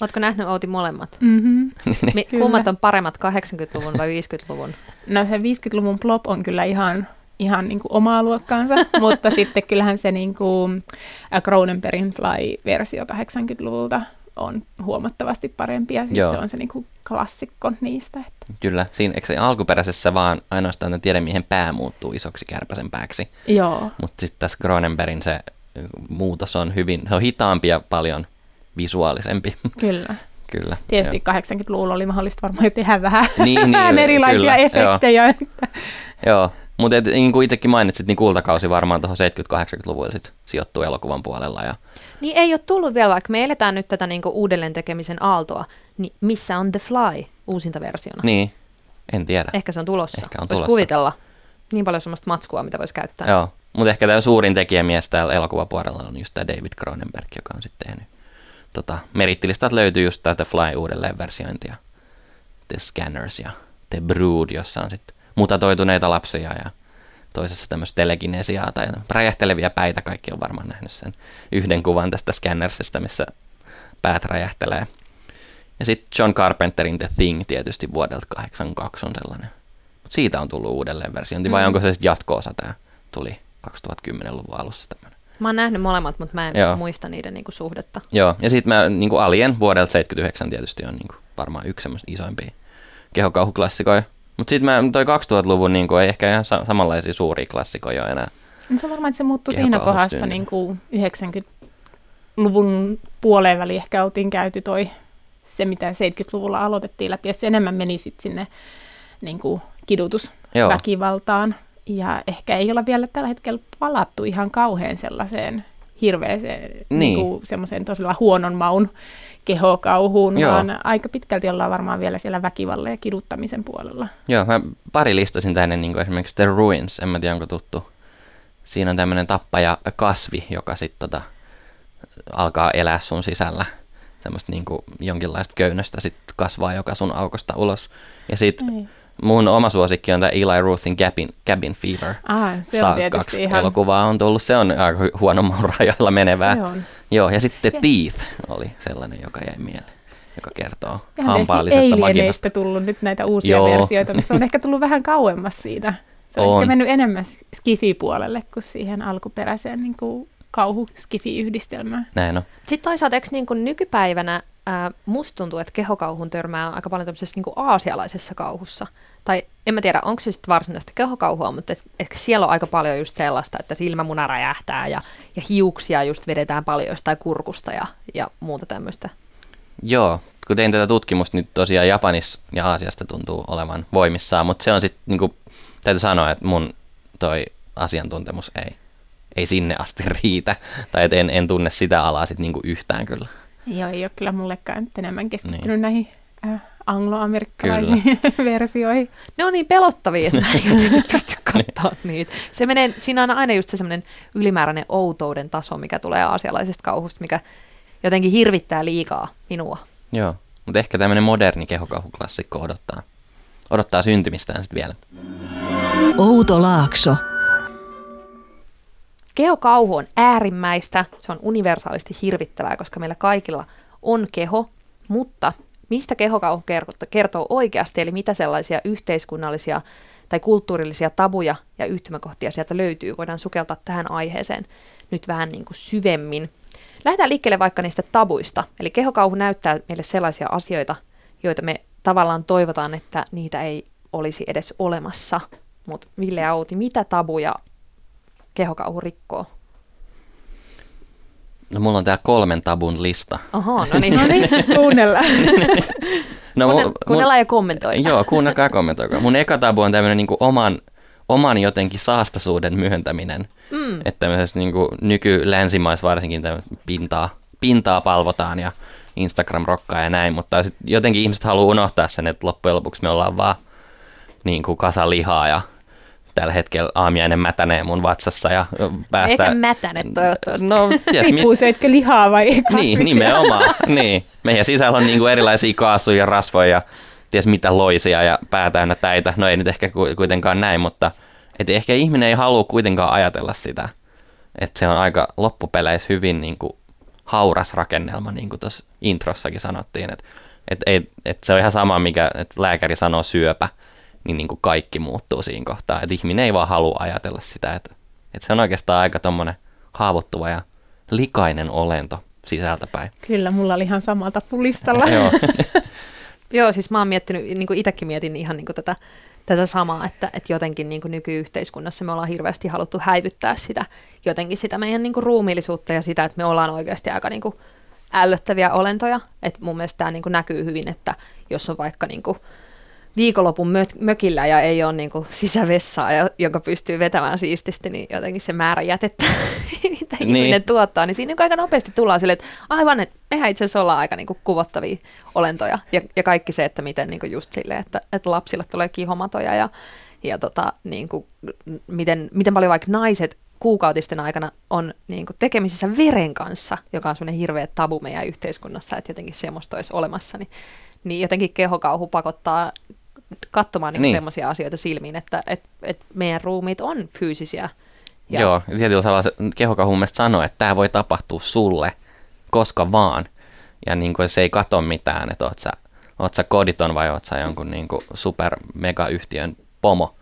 S4: Oletko nähnyt Outi molemmat?
S5: Mm-hmm. <laughs> Kyllä.
S4: kummat on paremmat, 80-luvun vai 50-luvun?
S5: No se 50-luvun plop on kyllä ihan, ihan niin kuin omaa luokkaansa, <laughs> mutta sitten kyllähän se niin kuin Cronenbergin Fly-versio 80-luvulta on huomattavasti parempi ja siis
S3: Joo.
S5: se on se niin kuin klassikko niistä. Että.
S3: Kyllä, siinä eikö se alkuperäisessä vaan ainoastaan tämän tiedemiehen pää muuttuu isoksi kärpäsen pääksi.
S5: Joo,
S3: Mutta sitten tässä Cronenbergin se muutos on hyvin, se on hitaampi ja paljon visuaalisempi.
S5: kyllä. <laughs>
S3: kyllä.
S5: Tietysti 80-luvulla oli mahdollista varmaan jo tehdä vähän,
S3: Niin, <laughs> niin,
S5: erilaisia
S3: kyllä,
S5: efektejä.
S3: Joo, joo. Mutta niin kuin itsekin mainitsit, niin kultakausi varmaan tuohon 70-80-luvulla sit sijoittuu elokuvan puolella. Ja,
S4: Niin ei ole tullut vielä, vaikka me eletään nyt tätä niinku uudelleen tekemisen aaltoa, niin missä on The Fly uusinta versiona?
S3: niin, en tiedä.
S4: Ehkä se on tulossa.
S3: Ehkä on
S4: Voisi
S3: tulossa.
S4: kuvitella niin paljon sellaista matskua, mitä voisi käyttää.
S3: Joo, mutta ehkä tämä suurin tekijämies täällä elokuvapuolella on just tämä David Cronenberg, joka on sitten tehnyt. Tota, merittilistat löytyy just The Fly uudelleen versiointi ja The Scanners ja The Brood, jossa on sitten mutatoituneita lapsia ja toisessa tämmöistä telekinesiaa tai räjähteleviä päitä. Kaikki on varmaan nähnyt sen yhden kuvan tästä Scannersista, missä päät räjähtelee. Ja sitten John Carpenterin The Thing tietysti vuodelta 82 on sellainen. Mut siitä on tullut uudelleen versiointi, vai
S4: Mm.
S3: onko se sitten jatko-osa tämä? Tuli 2010-luvun alussa tämmöinen.
S4: Mä oon nähnyt molemmat, mutta mä en
S3: Joo.
S4: muista niiden niinku suhdetta.
S3: Joo, ja sitten mä niinku Alien vuodelta 79 tietysti on niinku varmaan yksi semmoista isoimpia kehokauhuklassikoja. Mutta sitten mä toi 2000-luvun niinku ei ehkä ihan sa- samanlaisia suuria klassikoja enää.
S5: No se on varmaan, että se muuttui siinä kohdassa niin kuin 90-luvun puoleen väliin ehkä oltiin käyty toi se, mitä 70-luvulla aloitettiin läpi, ja se enemmän meni sitten sinne niin kuin
S3: Joo.
S5: kidutusväkivaltaan. Ja ehkä ei olla vielä tällä hetkellä palattu ihan kauhean sellaiseen hirveeseen, niin.
S3: Niin.
S5: niin kuin todella huonon maun kehokauhuun,
S3: Joo.
S5: vaan aika pitkälti ollaan varmaan vielä siellä väkivallan ja kiduttamisen puolella.
S3: Joo, mä pari listasin tänne niin esimerkiksi The Ruins, en mä tiedä onko tuttu. Siinä on tämmöinen tappaja kasvi, joka sitten tota, alkaa elää sun sisällä. Semmoista niin jonkinlaista köynnöstä sitten kasvaa joka sun aukosta ulos. Ja sitten
S5: Ei.
S3: Mun oma suosikki on tämä Eli Ruthin Cabin, Cabin Fever.
S5: Ah, se
S3: Saa
S5: on tietysti
S3: kaksi
S5: ihan...
S3: elokuvaa on tullut, se on aika hu- huonon maun <laughs> rajalla menevää.
S5: Se on.
S3: Joo, ja sitten Teeth oli sellainen, joka jäi mieleen, joka kertoo
S5: Ihan
S3: hampaallisesta vaginasta.
S5: Alieneista tullut nyt näitä uusia
S3: Joo.
S5: versioita, mutta se on <laughs> ehkä tullut vähän kauemmas siitä. Se on,
S3: On.
S5: ehkä mennyt enemmän skifi-puolelle kuin siihen alkuperäiseen niin kuin kauhu-skifi-yhdistelmään.
S3: Näin on.
S4: Sitten toisaalta eikö niin kuin nykypäivänä ää, musta tuntuu, että kehokauhun törmää aika paljon tämmöisessä niin kuin aasialaisessa kauhussa. Tai en mä tiedä, onko se sitten varsinaista kehokauhua, mutta et, et siellä on aika paljon just sellaista, että silmämuna räjähtää ja, ja hiuksia just vedetään paljon jostain kurkusta ja, ja muuta tämmöistä.
S3: Joo, kun tein tätä tutkimusta, niin tosiaan Japanissa ja Aasiasta tuntuu olevan voimissaan, mutta se on sitten, niin täytyy sanoa, että mun toi asiantuntemus ei, ei sinne asti riitä, tai että en, en tunne sitä alaa sitten niin yhtään kyllä.
S5: Joo, ei ole kyllä mullekaan enemmän keskittynyt
S3: Niin.
S5: näihin äh, angloamerikkalaisiin <laughs> versioihin.
S4: Ne on niin pelottavia, että mä en <laughs> jotenkin pysty katsoa niitä. Se menee, siinä on aina just se semmoinen ylimääräinen outouden taso, mikä tulee aasialaisesta kauhusta, mikä jotenkin hirvittää liikaa minua.
S3: Joo, mutta ehkä tämmöinen moderni kehokauhuklassikko odottaa, odottaa syntymistään sitten vielä.
S1: Outo Laakso.
S4: Kehokauhu on äärimmäistä, se on universaalisti hirvittävää, koska meillä kaikilla on keho, mutta mistä kehokauhu kertoo, oikeasti, eli mitä sellaisia yhteiskunnallisia tai kulttuurillisia tabuja ja yhtymäkohtia sieltä löytyy, voidaan sukeltaa tähän aiheeseen nyt vähän niin kuin syvemmin. Lähdetään liikkeelle vaikka niistä tabuista, eli kehokauhu näyttää meille sellaisia asioita, joita me tavallaan toivotaan, että niitä ei olisi edes olemassa. Mutta Ville ja Outi, mitä tabuja kehokauhu rikkoo?
S3: No mulla on täällä kolmen tabun lista.
S4: Oho, no niin.
S5: No niin, kuunnellaan.
S3: No,
S4: Kuunne- kuunnellaan ja kommentoi.
S3: Joo, kuunnelkaa ja kommentoikaa. Mun eka tabu on tämmöinen niin oman, oman jotenkin saastaisuuden myöntäminen.
S4: Mm.
S3: Että tämmöisessä niin nyky-länsimais varsinkin pintaa, pintaa palvotaan ja Instagram rokkaa ja näin, mutta sit jotenkin ihmiset haluaa unohtaa sen, että loppujen lopuksi me ollaan vaan niin kuin kasa lihaa ja tällä hetkellä aamiainen mätänee mun vatsassa ja päästä...
S4: Eikä mätäne toivottavasti.
S3: No, ties, mi-
S5: Riippuu söitkö lihaa vai
S3: niin,
S5: kasviksia.
S3: nimenomaan. niin. Meidän sisällä on niinku erilaisia kaasuja ja rasvoja ja ties mitä loisia ja pää täynnä täitä. No ei nyt ehkä ku- kuitenkaan näin, mutta et ehkä ihminen ei halua kuitenkaan ajatella sitä. Että se on aika loppupeleissä hyvin niinku hauras rakennelma, niin kuin tuossa introssakin sanottiin. Että et, et, et se on ihan sama, mikä et lääkäri sanoo syöpä, niin, niin kuin kaikki muuttuu siinä kohtaa. Että ihminen ei vaan halua ajatella sitä, että, että se on oikeastaan aika tommonen haavoittuva ja likainen olento sisältäpäin.
S5: Kyllä, mulla oli ihan samalta pulistalla. <laughs>
S3: Joo. <laughs>
S4: Joo, siis mä oon miettinyt, niin kuin itsekin mietin ihan niin kuin tätä, tätä samaa, että, että jotenkin niin kuin nykyyhteiskunnassa me ollaan hirveästi haluttu häivyttää sitä, jotenkin sitä meidän niin kuin ruumiillisuutta ja sitä, että me ollaan oikeasti aika niin kuin ällöttäviä olentoja. Että mun mielestä tämä niin kuin näkyy hyvin, että jos on vaikka niin kuin viikonlopun mö- mökillä ja ei ole niin kuin sisävessaa, jonka pystyy vetämään siististi, niin jotenkin se määrä jätettä, <laughs> mitä
S3: Niin.
S4: ihminen tuottaa, niin siinä niin aika nopeasti tullaan silleen, että aivan, että mehän itse asiassa ollaan aika niin kuin kuvottavia olentoja. Ja, ja kaikki se, että miten niin kuin just silleen, että, että lapsille tulee kihomatoja ja, ja tota, niin kuin, miten, miten paljon vaikka naiset kuukautisten aikana on niin kuin tekemisissä veren kanssa, joka on semmoinen hirveä tabu meidän yhteiskunnassa, että jotenkin semmoista olisi olemassa, niin, niin jotenkin kehokauhu pakottaa katsomaan niin
S3: Niin.
S4: semmoisia asioita silmiin, että et, et meidän ruumiit on fyysisiä.
S3: Ja. Joo, ja tietyllä tavalla se kehokahu mun mielestä sanoo, että tämä voi tapahtua sulle koska vaan. Ja niin kuin se ei kato mitään, että oot sä, oot sä koditon vai oot sä jonkun niin kuin super megayhtiön pomo.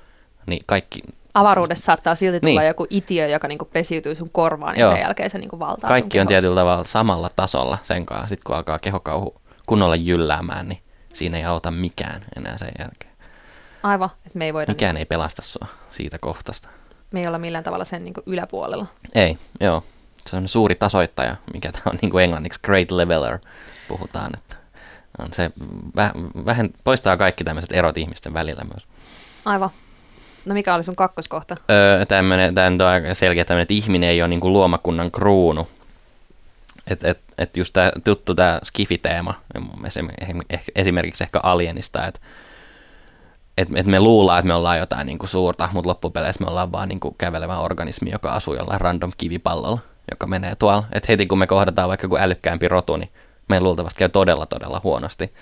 S3: Niin kaikki,
S4: Avaruudessa saattaa silti tulla
S3: Niin.
S4: joku itiö, joka niinku pesiytyy sun korvaan ja
S3: Joo.
S4: sen jälkeen se niinku valtaa
S3: kaikki on tietyllä tavalla samalla tasolla sen kanssa. Sitten kun alkaa kehokauhu kunnolla jylläämään, niin siinä ei auta mikään enää sen jälkeen.
S4: Aivan, että me ei voida,
S3: Mikään ei pelasta sua siitä kohtasta.
S4: me ei olla millään tavalla sen niinku yläpuolella.
S3: Ei, joo. Se on suuri tasoittaja, mikä tämä on niin kuin englanniksi great leveler puhutaan, että on se väh, vähän, poistaa kaikki tämmöiset erot ihmisten välillä myös.
S4: Aivan. No mikä oli sun kakkoskohta?
S3: Öö, tämmöinen, tämä on aika selkeä tämmöinen, että ihminen ei ole niin kuin luomakunnan kruunu. Et, et, et just tämä tuttu tämä skifiteema, esimerkiksi ehkä Alienista, että et, et me luullaan, että me ollaan jotain niin kuin suurta, mutta loppupeleissä me ollaan vaan niin kuin kävelevä organismi, joka asuu jollain random kivipallolla, joka menee tuolla. Et heti kun me kohdataan vaikka joku älykkäämpi rotu, niin meidän luultavasti käy todella todella huonosti.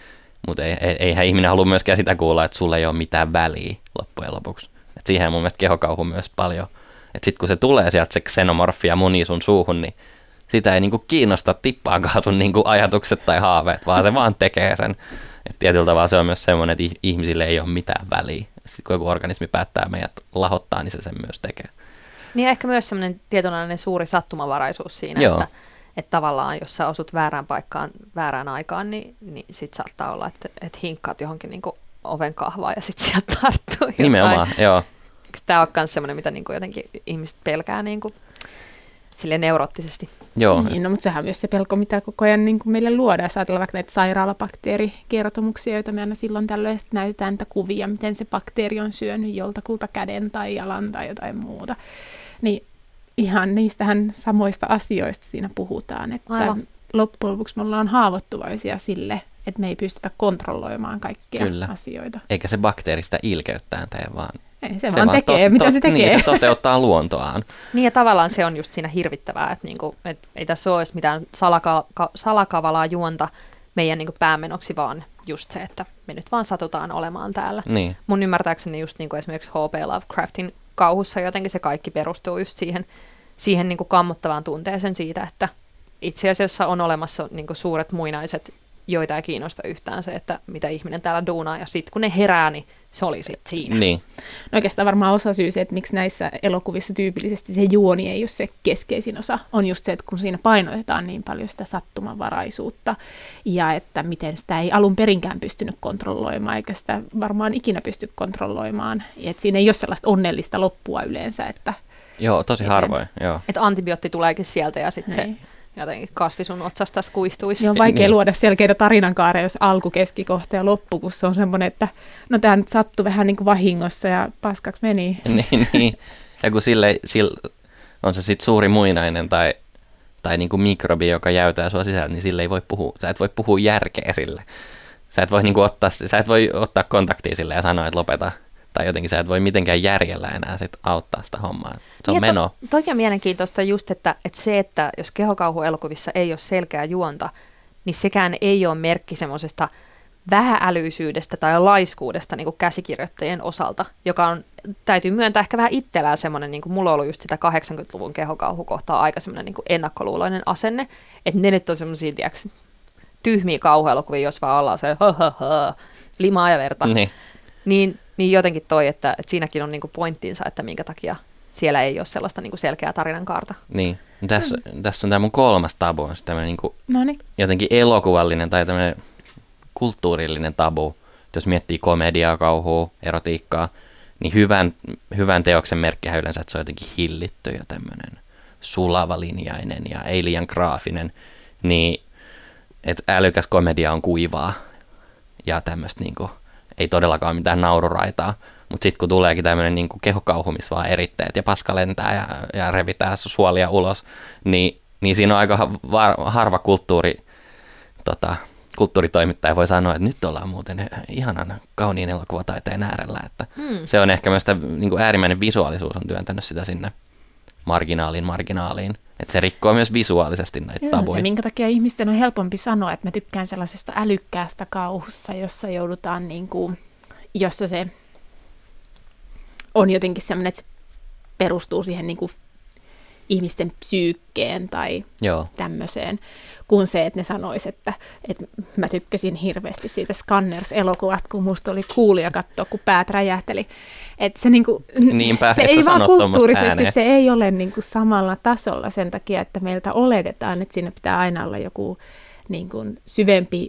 S3: Mutta ei, ei, eihän ihminen halua myöskään sitä kuulla, että sulla ei ole mitään väliä loppujen lopuksi. Et siihen mun mielestä kehokauhu myös paljon. Että sitten kun se tulee sieltä se xenomorfia muni sun suuhun, niin sitä ei niinku kiinnosta tippaakaan sun niinku ajatukset tai haaveet, vaan se vaan tekee sen. Et tietyllä tavalla se on myös semmoinen, että ih- ihmisille ei ole mitään väliä. Sitten kun joku organismi päättää meidät lahottaa, niin se sen myös tekee.
S4: Niin ehkä myös semmoinen tietynlainen suuri sattumavaraisuus siinä,
S3: Joo.
S4: että, että tavallaan jos sä osut väärään paikkaan väärään aikaan, niin, niin sit saattaa olla, että, että hinkkaat johonkin niinku oven kahvaan ja sitten sieltä tarttuu jotain.
S3: Nimenomaan, joo.
S4: Tämä on myös semmoinen, mitä niinku jotenkin ihmiset pelkää niinku, sille neuroottisesti.
S3: joo.
S5: Niin, no, mutta sehän on myös se pelko, mitä koko ajan niin kuin meille luodaan. Jos ajatellaan vaikka näitä sairaalabakteerikertomuksia, joita me aina silloin tällöin näytetään niitä kuvia, miten se bakteeri on syönyt joltakulta käden tai jalan tai jotain muuta. Niin ihan niistähän samoista asioista siinä puhutaan, että
S4: Aivan.
S5: loppujen lopuksi me ollaan haavoittuvaisia sille, että me ei pystytä kontrolloimaan kaikkia
S3: Kyllä.
S5: asioita.
S3: Eikä se bakteerista ilkeyttään tee, vaan
S5: Ei, se, se vaan tekee, mitä se tekee.
S3: Niin, se toteuttaa luontoaan. <laughs>
S4: Niin ja tavallaan se on just siinä hirvittävää, että niinku, et ei tässä ole edes mitään salaka- ka- salakavalaa juonta meidän niinku päämenoksi, vaan just se, että me nyt vaan satutaan olemaan täällä.
S3: Niin.
S4: Mun ymmärtääkseni just niinku esimerkiksi H.P. Lovecraftin kauhussa jotenkin se kaikki perustuu just siihen, siihen niinku kammottavaan tunteeseen siitä, että itse asiassa on olemassa niinku suuret muinaiset, joita ei kiinnosta yhtään se, että mitä ihminen täällä duunaa, ja sitten kun ne herää, niin se oli sitten siinä.
S3: Niin.
S5: No oikeastaan varmaan osa syy se, että miksi näissä elokuvissa tyypillisesti se juoni ei ole se keskeisin osa, on just se, että kun siinä painotetaan niin paljon sitä sattumanvaraisuutta ja että miten sitä ei alun perinkään pystynyt kontrolloimaan, eikä sitä varmaan ikinä pysty kontrolloimaan. Ja että siinä ei ole sellaista onnellista loppua yleensä, että
S3: Joo, tosi
S5: Miten?
S3: harvoin, joo.
S4: Että antibiootti tuleekin sieltä ja sitten se
S5: Niin.
S4: Jotenkin kasvi sun otsasta kuihtuisi.
S5: niin on vaikea
S3: Niin.
S5: luoda selkeitä tarinankaareja, jos alku, keskikohta ja loppu, kun se on semmoinen, että no tämä nyt sattui vähän niin kuin vahingossa ja paskaksi meni. <laughs>
S3: niin, niin. Ja kun sille, sille on se sitten suuri muinainen tai, tai niinku mikrobi, joka jäytää sua sisällä, niin sille ei voi puhua, sä et voi puhua järkeä sille. Sä et voi, niinku ottaa, sä et voi ottaa kontaktia sille ja sanoa, että lopeta Tai jotenkin sä et voi mitenkään järjellä enää sit auttaa sitä hommaa. Se on
S4: Niin, että
S3: meno.
S4: Toki on mielenkiintoista just, että, että se, että jos kehokauhuelokuvissa ei ole selkeää juonta, niin sekään ei ole merkki semmoisesta vähäälyisyydestä tai laiskuudesta niin kuin käsikirjoittajien osalta, joka on, täytyy myöntää ehkä vähän itsellään semmoinen, niin kuin mulla on ollut just sitä 80-luvun kehokauhukohtaa aika semmoinen niin ennakkoluuloinen asenne, että ne nyt on semmoisia, tiedätkö, tyhmiä kauhuelokuvia, jos vaan ollaan se ha, ha, ha, limaa ja verta.
S3: Niin.
S4: Niin, niin jotenkin toi, että, että siinäkin on niinku pointtinsa, että minkä takia siellä ei ole sellaista niinku selkeää tarinan kaarta.
S3: Niin. Tässä, tässä on tämä mun kolmas tabu, on tämmöinen niin
S5: No niin.
S3: jotenkin elokuvallinen tai tämmöinen kulttuurillinen tabu. Jos miettii komediaa, kauhua, erotiikkaa, niin hyvän, hyvän teoksen merkkihän yleensä, että se on jotenkin hillitty ja tämmöinen sulavalinjainen ja ei liian graafinen. Niin, että älykäs komedia on kuivaa ja tämmöistä niinku, ei todellakaan mitään naururaitaa. Mutta sitten kun tuleekin tämmöinen niinku kehokauhu, missä vaan eritteet ja paska lentää ja, ja revitää suolia ulos, niin, niin siinä on aika var- harva kulttuuri, tota, kulttuuritoimittaja voi sanoa, että nyt ollaan muuten ihanan kauniin elokuvataiteen äärellä. Että
S4: Hmm.
S3: Se on ehkä myös tämä niin äärimmäinen visuaalisuus on työntänyt sitä sinne marginaaliin marginaaliin. Että se rikkoo myös visuaalisesti näitä
S5: Ja se on
S3: tabuja.
S5: se, minkä takia ihmisten on helpompi sanoa, että mä tykkään sellaisesta älykkäästä kauhussa, jossa joudutaan niin kuin, jossa se on jotenkin sellainen, että se perustuu siihen niin kuin ihmisten psyykkeen tai
S3: Joo,
S5: tämmöiseen, kuin se, että ne sanois, että, että mä tykkäsin hirveästi siitä Scanners-elokuvasta, kun musta oli kuulia katsoa, kun päät räjähteli. Että se, niinku,
S3: Niinpä,
S5: se ei vaan kulttuurisesti, se ei ole niinku samalla tasolla sen takia, että meiltä oletetaan, että siinä pitää aina olla joku niinku, syvempi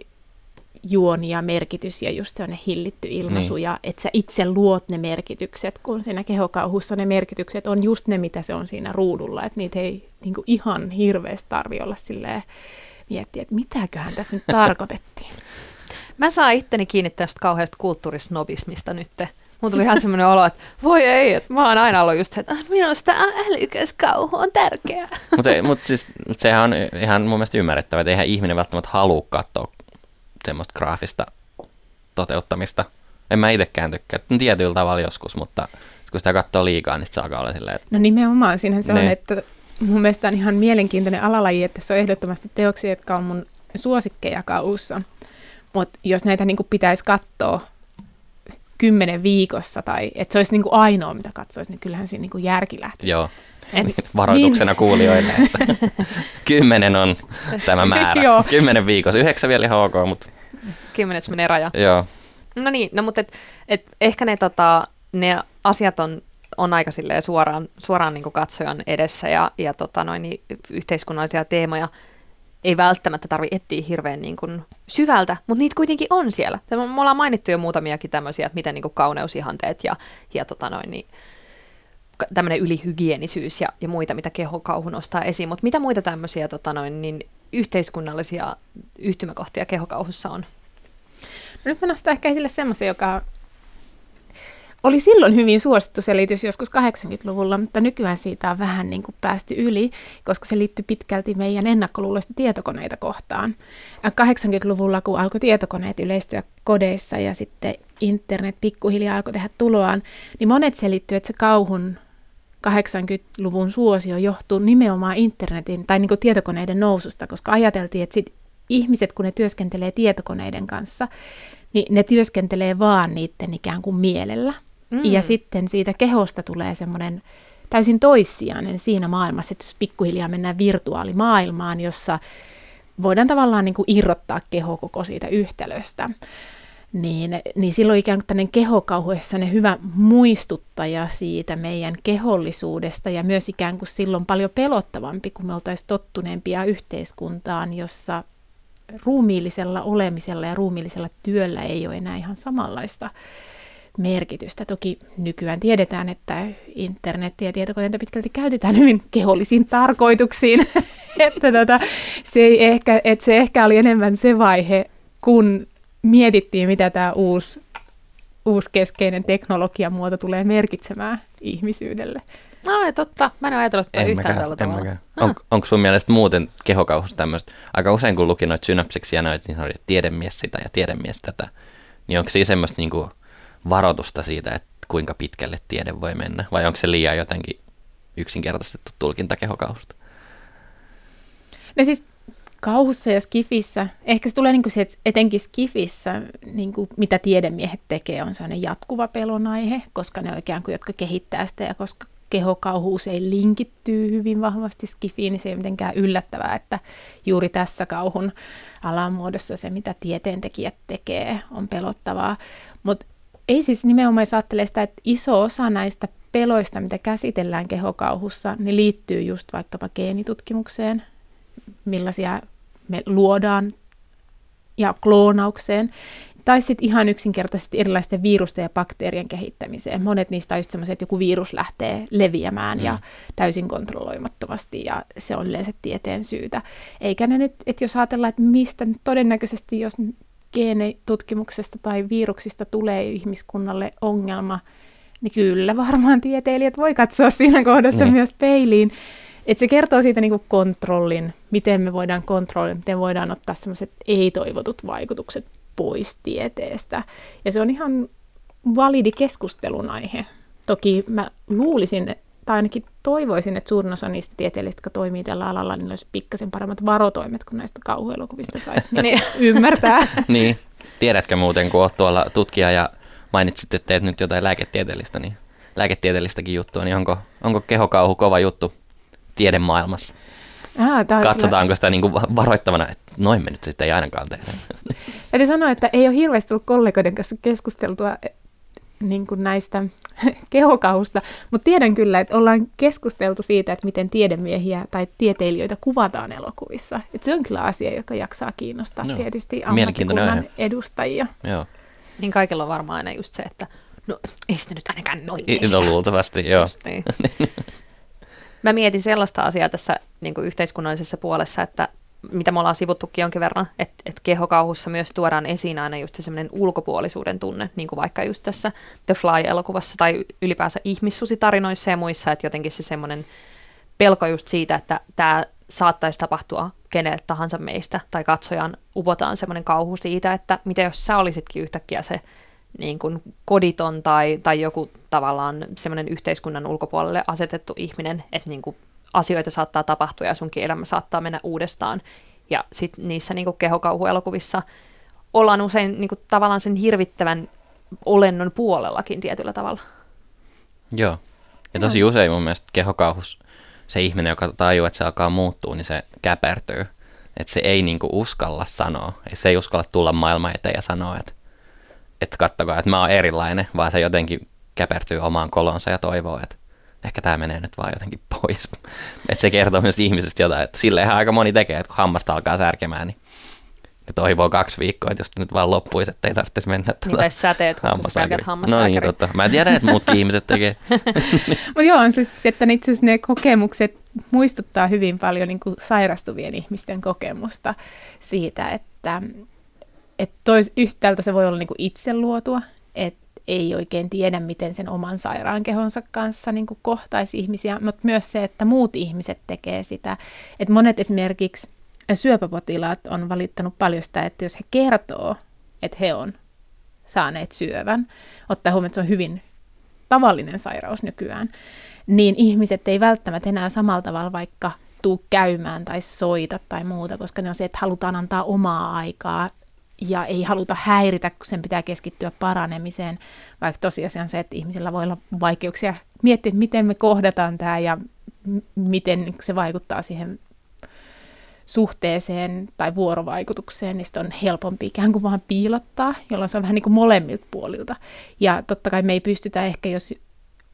S5: juoni ja merkitys ja just sellainen hillitty ilmaisu
S3: Niin.
S5: ja että sä itse luot ne merkitykset, kun siinä kehokauhussa ne merkitykset on just ne, mitä se on siinä ruudulla, että niitä ei niin kuin ihan hirveästi tarvi olla silleen miettiä, että mitäköhän tässä nyt <laughs> tarkoitettiin.
S4: Mä saan itteni kiinni tästä kauheasta kulttuurisnobismista nyt. Mulla tuli ihan semmoinen olo, että voi ei, että mä oon aina ollut just se, että "Ah, minusta älykäs kauhu on tärkeää.
S3: mutta mut siis, mut sehän on ihan mun mielestä ymmärrettävä, että eihän ihminen välttämättä halua katsoa semmoista graafista toteuttamista. En mä itsekään tykkää, tietyllä tavalla joskus, mutta kun sitä katsoo liikaa, niin se alkaa olla silleen, että
S5: No nimenomaan, siinähän se on,
S3: Ne.
S5: että mun mielestä on ihan mielenkiintoinen alalaji, että se on ehdottomasti teoksia, jotka on mun suosikkeja kauhussa. Mutta jos näitä niin pitäisi katsoa kymmenen viikossa tai että se olisi niin kuin ainoa, mitä katsoisi, niin kyllähän siinä niin kuin järki lähtisi.
S3: joo,
S5: En-
S3: varoituksena
S5: niin.
S3: kuulijoille, että <laughs> kymmenen on tämä määrä.
S5: Joo.
S3: Kymmenen viikossa, yhdeksän vielä ihan ok, mutta
S4: Kymmenes menee raja.
S3: joo.
S4: No niin, no mutta et, et ehkä ne, tota, ne asiat on, on aika silleen suoraan, suoraan niin katsojan edessä ja, ja tota noin, niin yhteiskunnallisia teemoja ei välttämättä tarvi etsiä hirveän niin kuin syvältä, mutta niitä kuitenkin on siellä. Me ollaan mainittu jo muutamiakin tämmöisiä, että miten niin kuin kauneusihanteet ja, ja tota noin, niin, tämmöinen ylihygienisyys ja, ja muita, mitä kehokauhu nostaa esiin. Mutta mitä muita tämmöisiä tota noin, niin yhteiskunnallisia yhtymäkohtia kehokauhussa on?
S5: No nyt mä nostan ehkä esille semmoisen, joka oli silloin hyvin suosittu selitys joskus 80-luvulla, mutta nykyään siitä on vähän niin kuin päästy yli, koska se liittyy pitkälti meidän ennakkoluuloista tietokoneita kohtaan. Ja 80-luvulla, kun alkoi tietokoneet yleistyä kodeissa ja sitten internet pikkuhiljaa alkoi tehdä tuloaan, niin monet selittyy, että se kauhun 80-luvun suosio johtuu nimenomaan internetin tai niin kuin tietokoneiden noususta, koska ajateltiin, että sit ihmiset, kun ne työskentelee tietokoneiden kanssa, niin ne työskentelee vaan niiden ikään kuin mielellä.
S4: Mm.
S5: Mm. Ja sitten siitä kehosta tulee semmoinen täysin toissijainen siinä maailmassa, että jos pikkuhiljaa mennään virtuaalimaailmaan, jossa voidaan tavallaan niin kuin irrottaa keho koko siitä yhtälöstä, niin, niin silloin ikään kuin tämmöinen kehokauhu, ne hyvä muistuttaja siitä meidän kehollisuudesta ja myös ikään kuin silloin paljon pelottavampi, kun me oltaisiin tottuneempia yhteiskuntaan, jossa ruumiillisella olemisella ja ruumiillisella työllä ei ole enää ihan samanlaista merkitystä. Toki nykyään tiedetään, että internetiä ja tietokoneita pitkälti käytetään hyvin kehollisiin tarkoituksiin. <laughs> että tota, se, ei ehkä, että se ehkä oli enemmän se vaihe, kun mietittiin, mitä tämä uusi, uusi keskeinen teknologiamuoto tulee merkitsemään ihmisyydelle.
S4: No ei totta, mä en ole ajatellut tätä
S3: En
S4: yhtään
S3: mäkään,
S4: tällä
S3: en
S4: tavalla.
S3: mäkään. On, onko sun mielestä muuten kehokauhussa tämmöistä, aika usein kun luki noita synapsiksi ja noita, niin oli tiedemies sitä ja tiedemies tätä, niin onko siinä semmoista niinku varoitusta siitä, että kuinka pitkälle tiede voi mennä, vai onko se liian jotenkin yksinkertaistettu tulkinta kehokauhusta?
S5: No siis kauhussa ja skifissä, ehkä se tulee niin kuin se, että etenkin skifissä, niin kuin mitä tiedemiehet tekee, on sellainen jatkuva pelon aihe, koska ne oikein kuin, jotka kehittää sitä ja koska kehokauhuus ei linkittyy hyvin vahvasti skifiin, niin se ei mitenkään yllättävää, että juuri tässä kauhun alamuodossa se, mitä tieteentekijät tekee, on pelottavaa. Mutta ei siis nimenomaan, jos ajattelee sitä, että iso osa näistä peloista, mitä käsitellään kehokauhussa, niin liittyy just vaikkapa geenitutkimukseen, millaisia me luodaan ja kloonaukseen, tai sitten ihan yksinkertaisesti erilaisten virusten ja bakteerien kehittämiseen. Monet niistä on just semmoisia, että joku virus lähtee leviämään mm. ja täysin kontrolloimattomasti, ja se on yleensä tieteen syytä. Eikä ne nyt, että jos ajatellaan, että mistä todennäköisesti, jos geenitutkimuksesta tai viruksista tulee ihmiskunnalle ongelma, niin kyllä varmaan tieteilijät voi katsoa siinä kohdassa niin. myös peiliin. Et se kertoo siitä niin kuin kontrollin, miten me voidaan kontrolloida, miten voidaan ottaa sellaiset ei-toivotut vaikutukset pois tieteestä. Ja se on ihan validi keskustelun aihe. Toki mä luulisin, tai ainakin toivoisin, että suurin osa niistä tieteellisistä, jotka toimii tällä alalla, niin olisi pikkasen paremmat varotoimet, kun näistä kauhuelokuvista saisi niin <laughs> ymmärtää. <laughs>
S3: niin. Tiedätkö muuten, kun olet tuolla tutkija ja mainitsit, että teet nyt jotain lääketieteellistä, niin lääketieteellistäkin juttua, niin onko, onko kehokauhu kova juttu tiedemaailmassa? Ah, Katsotaanko kyllä. sitä niin kuin varoittavana, että noin me nyt sitten ei ainakaan tehdä. <laughs>
S5: Eli sanoa, että ei ole hirveästi tullut kollegoiden kanssa keskusteltua eh, niin kuin näistä <laughs> kehokauhusta, mutta tiedän kyllä, että ollaan keskusteltu siitä, että miten tiedemiehiä tai tieteilijöitä kuvataan elokuvissa. Et se on kyllä asia, joka jaksaa kiinnostaa no, tietysti ammattikunnan edustajia.
S3: Joo.
S4: Niin kaikilla on varmaan aina just se, että no ei sitä nyt ainakaan noin
S3: No luultavasti, joo. <laughs>
S4: Mä mietin sellaista asiaa tässä niin kuin yhteiskunnallisessa puolessa, että mitä me ollaan sivuttukin jonkin verran, että, että kehokauhussa myös tuodaan esiin aina just semmoinen ulkopuolisuuden tunne, niin kuin vaikka just tässä The Fly-elokuvassa tai ylipäänsä ihmissusitarinoissa ja muissa, että jotenkin se semmoinen pelko just siitä, että tämä saattaisi tapahtua kenelle tahansa meistä, tai katsojan upotaan semmoinen kauhu siitä, että mitä jos sä olisitkin yhtäkkiä se niin kuin koditon tai, tai joku tavallaan semmoinen yhteiskunnan ulkopuolelle asetettu ihminen, että niin kuin asioita saattaa tapahtua ja sunkin elämä saattaa mennä uudestaan. Ja sitten niissä niin kuin kehokauhuelokuvissa ollaan usein niin kuin, tavallaan sen hirvittävän olennon puolellakin tietyllä tavalla.
S3: Joo. Ja tosi no. usein mun mielestä kehokauhus, se ihminen, joka tajuu, että se alkaa muuttua, niin se käpertyy. Että se ei niinku uskalla sanoa. Se ei uskalla tulla maailman eteen ja sanoa, että, että kattokaa, että mä oon erilainen, vaan se jotenkin käpertyy omaan kolonsa ja toivoo, että ehkä tämä menee nyt vaan jotenkin pois. <laughs> että se kertoo myös ihmisestä jotain, että silleenhän aika moni tekee, että kun hammasta alkaa särkemään, niin ne toivoo kaksi viikkoa, että jos nyt vaan loppuisi, että ei tarvitsisi mennä
S4: tuota niin, sä teet, kun sä
S3: No niin, totta. Mä en tiedä, että muutkin ihmiset tekee. <laughs>
S5: Mutta joo, on siis, että itse asiassa ne kokemukset muistuttaa hyvin paljon niin kuin sairastuvien ihmisten kokemusta siitä, että, että tois, yhtäältä se voi olla niin kuin itse luotua, että ei oikein tiedä, miten sen oman sairaankehonsa kanssa niin kuin kohtaisi ihmisiä, mutta myös se, että muut ihmiset tekee sitä. Että monet esimerkiksi syöpäpotilaat on valittanut paljon sitä, että jos he kertoo, että he on saaneet syövän, ottaa huomioon, että se on hyvin tavallinen sairaus nykyään, niin ihmiset ei välttämättä enää samalla tavalla vaikka tuu käymään tai soita tai muuta, koska ne on se, että halutaan antaa omaa aikaa ja ei haluta häiritä, kun sen pitää keskittyä paranemiseen, vaikka tosiasia on se, että ihmisillä voi olla vaikeuksia miettiä, että miten me kohdataan tämä ja m- miten se vaikuttaa siihen suhteeseen tai vuorovaikutukseen, niin on helpompi ikään kuin vaan piilottaa, jolloin se on vähän niin kuin molemmilta puolilta. Ja totta kai me ei pystytä ehkä, jos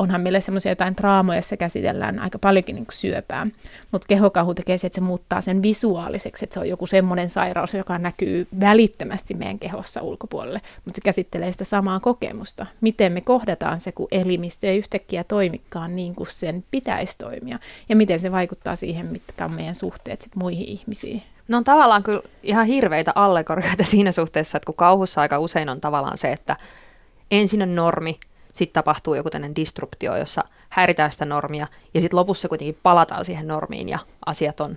S5: onhan meillä semmoisia jotain draamoja, joissa käsitellään aika paljonkin niin syöpää. Mutta kehokahu tekee se, että se muuttaa sen visuaaliseksi, että se on joku semmoinen sairaus, joka näkyy välittömästi meidän kehossa ulkopuolelle. Mutta se käsittelee sitä samaa kokemusta. Miten me kohdataan se, kun elimistö ei yhtäkkiä toimikaan niin kuin sen pitäisi toimia. Ja miten se vaikuttaa siihen, mitkä on meidän suhteet sit muihin ihmisiin.
S4: No on tavallaan kyllä ihan hirveitä allegorioita siinä suhteessa, että kun kauhussa aika usein on tavallaan se, että ensin on normi, sitten tapahtuu joku tämmöinen disruptio, jossa häiritään sitä normia, ja sitten lopussa kuitenkin palataan siihen normiin, ja asiat on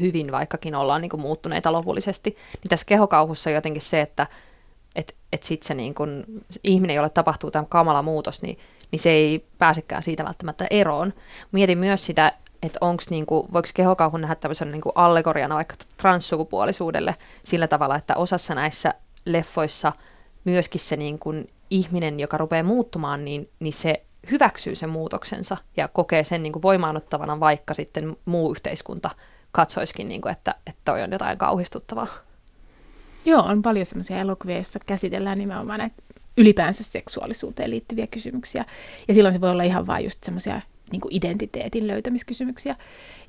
S4: hyvin, vaikkakin ollaan niin kuin muuttuneita lopullisesti. Niin tässä kehokauhussa jotenkin se, että että et sitten se niin kun, ihminen, jolle tapahtuu tämä kamala muutos, niin, niin se ei pääsekään siitä välttämättä eroon. Mietin myös sitä, että niinku, voiko kehokauhun nähdä tämmöisen niinku allegoriana vaikka transsukupuolisuudelle sillä tavalla, että osassa näissä leffoissa myöskin se niinku ihminen, joka rupeaa muuttumaan, niin, niin se hyväksyy sen muutoksensa ja kokee sen niin kuin voimaanottavana, vaikka sitten muu yhteiskunta katsoisikin, niin kuin, että, että toi on jotain kauhistuttavaa.
S5: Joo, on paljon sellaisia elokuvia, joissa käsitellään nimenomaan näitä ylipäänsä seksuaalisuuteen liittyviä kysymyksiä. Ja silloin se voi olla ihan vain just semmoisia niin identiteetin löytämiskysymyksiä.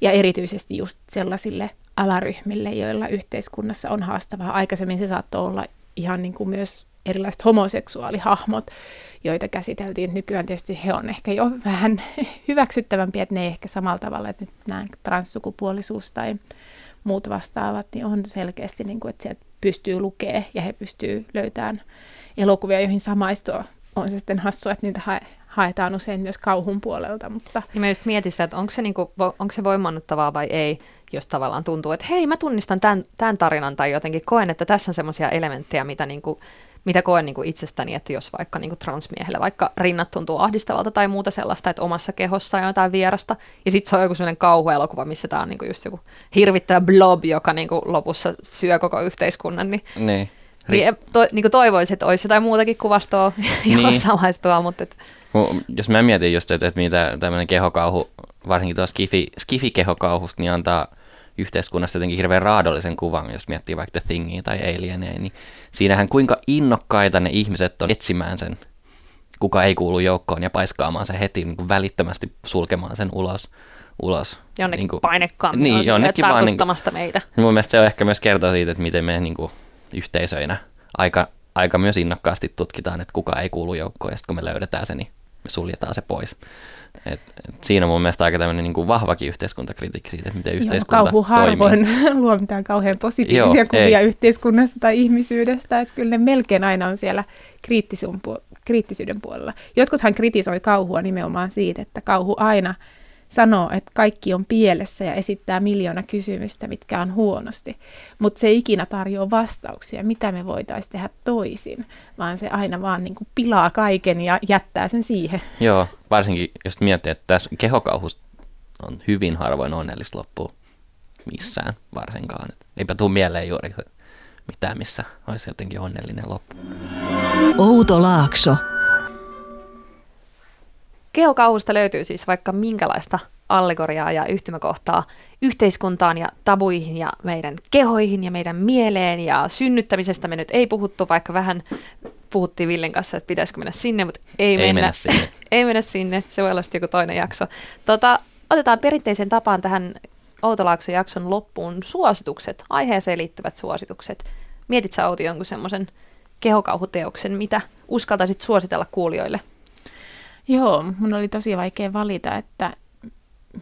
S5: Ja erityisesti just sellaisille alaryhmille, joilla yhteiskunnassa on haastavaa. Aikaisemmin se saattoi olla ihan niin kuin myös erilaiset homoseksuaalihahmot, joita käsiteltiin. Nykyään tietysti he on ehkä jo vähän <laughs> hyväksyttävämpiä, että ne ei ehkä samalla tavalla, että nyt nämä transsukupuolisuus tai muut vastaavat, niin on selkeästi, niin kuin, että sieltä pystyy lukea ja he pystyy löytämään elokuvia, joihin samaistua. On se sitten hassua, että niitä hae, haetaan usein myös kauhun puolelta. Mutta...
S4: Niin mä just mietin sitä, että onko se, niinku, onko se voimannuttavaa vai ei, jos tavallaan tuntuu, että hei mä tunnistan tämän, tämän tarinan tai jotenkin koen, että tässä on semmoisia elementtejä, mitä niinku, mitä koen niin kuin itsestäni, että jos vaikka niin kuin transmiehelle vaikka rinnat tuntuu ahdistavalta tai muuta sellaista, että omassa kehossa on jotain vierasta, ja sitten se on joku sellainen kauhuelokuva, missä tämä on niin kuin just joku hirvittävä blob, joka niin kuin lopussa syö koko yhteiskunnan, niin,
S3: niin.
S4: Ri- to, niin kuin toivoisin, että olisi jotain muutakin kuvastoa, <laughs> johon niin. samaistua, mutta... Et...
S3: Jos mä mietin just, että, että mitä tämmöinen kehokauhu, varsinkin tuossa skifi, skifi-kehokauhusta, niin antaa – yhteiskunnasta jotenkin hirveän raadollisen kuvan, jos miettii vaikka The Thingia tai Alienia, niin siinähän kuinka innokkaita ne ihmiset on etsimään sen, kuka ei kuulu joukkoon ja paiskaamaan sen heti niin kuin välittömästi sulkemaan sen ulos. ulos.
S4: Jonnekin
S3: niin kuin,
S4: painekammin
S3: niin, jonnekin vaan, niin kuin,
S4: meitä.
S3: Mun mielestä se on ehkä myös kertoo siitä, että miten me niin kuin, yhteisöinä aika, aika myös innokkaasti tutkitaan, että kuka ei kuulu joukkoon, ja sitten kun me löydetään se, niin me suljetaan se pois. Et, et siinä on mun mielestä aika tämmöinen niin kuin vahvakin yhteiskuntakritiikki siitä, että miten yhteiskunta Joo, kauhu
S5: harvoin <laughs> luo mitään kauhean positiivisia Joo, kuvia ei. yhteiskunnasta tai ihmisyydestä, että kyllä ne melkein aina on siellä kriittisyyden puolella. Jotkuthan kritisoi kauhua nimenomaan siitä, että kauhu aina – sanoo, että kaikki on pielessä ja esittää miljoona kysymystä, mitkä on huonosti. Mutta se ei ikinä tarjoa vastauksia, mitä me voitaisiin tehdä toisin, vaan se aina vaan niin kuin pilaa kaiken ja jättää sen siihen.
S3: Joo, varsinkin jos miettii, että tässä kehokauhusta on hyvin harvoin onnellista loppua missään varsinkaan. Et eipä tule mieleen juuri mitään, missä olisi jotenkin onnellinen loppu.
S1: Outo Laakso.
S4: Kehokauhusta löytyy siis vaikka minkälaista allegoriaa ja yhtymäkohtaa yhteiskuntaan ja tabuihin ja meidän kehoihin ja meidän mieleen ja synnyttämisestä me nyt ei puhuttu, vaikka vähän puhuttiin Villen kanssa, että pitäisikö mennä sinne, mutta ei,
S3: ei
S4: mennä.
S3: mennä sinne. <laughs>
S4: ei mennä sinne, se voi olla sitten joku toinen jakso. Tota, otetaan perinteisen tapaan tähän Outolaakson jakson loppuun suositukset, aiheeseen liittyvät suositukset. Mietit sä Outi jonkun semmoisen kehokauhuteoksen, mitä uskaltaisit suositella kuulijoille?
S5: Joo, mun oli tosi vaikea valita, että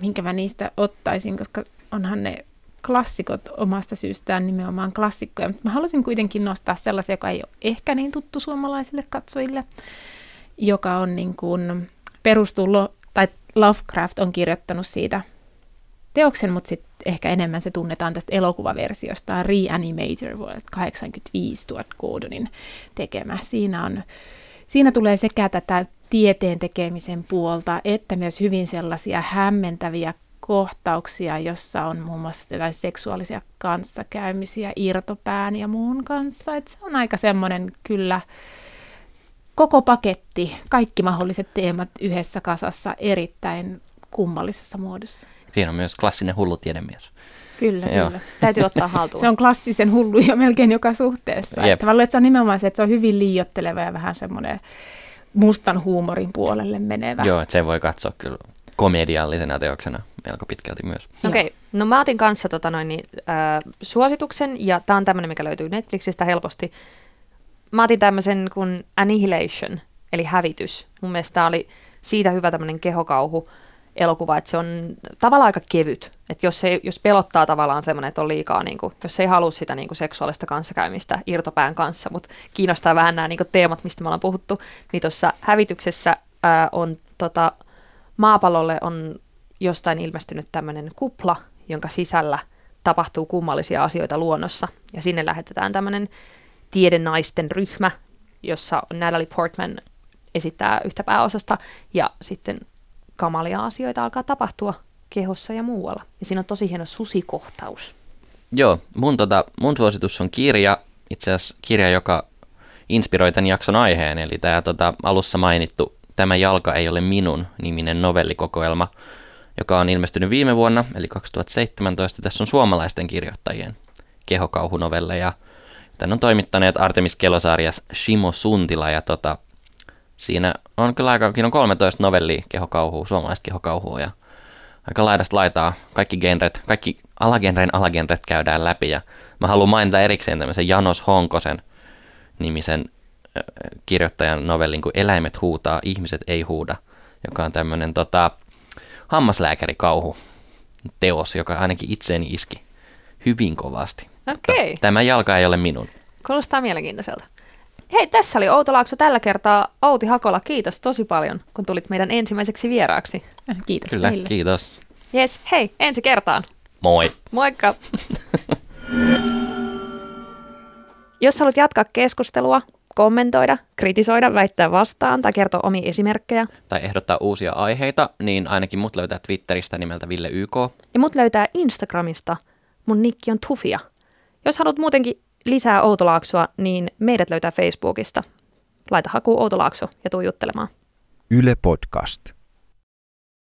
S5: minkä mä niistä ottaisin, koska onhan ne klassikot omasta syystään nimenomaan klassikkoja, mutta mä halusin kuitenkin nostaa sellaisia, joka ei ole ehkä niin tuttu suomalaisille katsojille, joka on niin kuin perustuu, lo, tai Lovecraft on kirjoittanut siitä teoksen, mutta sitten ehkä enemmän se tunnetaan tästä elokuvaversiosta, Reanimator vuodelta 85 Stuart Gordonin tekemä. Siinä, on, siinä tulee sekä tätä tieteen tekemisen puolta, että myös hyvin sellaisia hämmentäviä kohtauksia, jossa on muun muassa jotain seksuaalisia kanssakäymisiä irtopään ja muun kanssa. Et se on aika semmoinen kyllä koko paketti, kaikki mahdolliset teemat yhdessä kasassa erittäin kummallisessa muodossa.
S3: Siinä on myös klassinen hullu tiedemies.
S5: Kyllä, Joo. kyllä. <laughs>
S4: Täytyy ottaa haltuun.
S5: se on klassisen hullu jo melkein joka suhteessa. Jep. Että, että se on nimenomaan se, että se on hyvin liiotteleva ja vähän semmoinen mustan huumorin puolelle menevä.
S3: Joo, että se voi katsoa kyllä komediallisena teoksena melko pitkälti myös.
S4: Okei, okay. no mä otin kanssa tota noin, niin, äh, suosituksen, ja tämä on tämmöinen, mikä löytyy Netflixistä helposti. Mä otin tämmöisen kuin Annihilation, eli hävitys. Mun mielestä tämä oli siitä hyvä tämmöinen kehokauhu elokuva, että se on tavallaan aika kevyt. Että jos, ei, jos pelottaa tavallaan semmoinen, että on liikaa, niin kuin, jos ei halua sitä niin kuin seksuaalista kanssakäymistä irtopään kanssa, mutta kiinnostaa vähän nämä niin kuin teemat, mistä me ollaan puhuttu, niin tuossa hävityksessä ää, on tota, maapallolle on jostain ilmestynyt tämmöinen kupla, jonka sisällä tapahtuu kummallisia asioita luonnossa, ja sinne lähetetään tämmöinen tiedenaisten ryhmä, jossa Natalie Portman esittää yhtä pääosasta, ja sitten kamalia asioita alkaa tapahtua kehossa ja muualla. Ja siinä on tosi hieno susikohtaus.
S3: Joo, mun, tota, mun suositus on kirja, itse asiassa kirja, joka inspiroi tämän jakson aiheen, eli tämä tota, alussa mainittu Tämä jalka ei ole minun niminen novellikokoelma, joka on ilmestynyt viime vuonna, eli 2017. Tässä on suomalaisten kirjoittajien kehokauhunovelleja. Tän on toimittaneet Artemis Kelosarjas Shimo Suntila ja tota, siinä on kyllä aika, siinä on 13 novellia kehokauhua, suomalaista kehokauhua ja aika laidasta laitaa. Kaikki genret, kaikki alagenren alagenret käydään läpi ja mä haluan mainita erikseen tämmöisen Janos Honkosen nimisen kirjoittajan novellin kuin Eläimet huutaa, ihmiset ei huuda, joka on tämmöinen tota, hammaslääkärikauhu teos, joka ainakin itseeni iski hyvin kovasti.
S4: Okei.
S3: Tämä jalka ei ole minun.
S4: Kuulostaa mielenkiintoiselta. Hei, tässä oli Outo Laakso tällä kertaa. Outi Hakola, kiitos tosi paljon, kun tulit meidän ensimmäiseksi vieraaksi.
S5: Kiitos
S3: Kyllä,
S5: teille.
S3: kiitos.
S4: Yes, hei, ensi kertaan.
S3: Moi.
S4: Moikka! <laughs> Jos haluat jatkaa keskustelua, kommentoida, kritisoida, väittää vastaan tai kertoa omia esimerkkejä,
S3: Tai ehdottaa uusia aiheita, niin ainakin mut löytää Twitteristä nimeltä Ville YK.
S4: ja mut löytää Instagramista. Mun nikki on Tufia. Jos haluat muutenkin lisää Outolaaksoa, niin meidät löytää Facebookista. Laita haku Outolaakso ja tuu juttelemaan.
S2: Yle Podcast.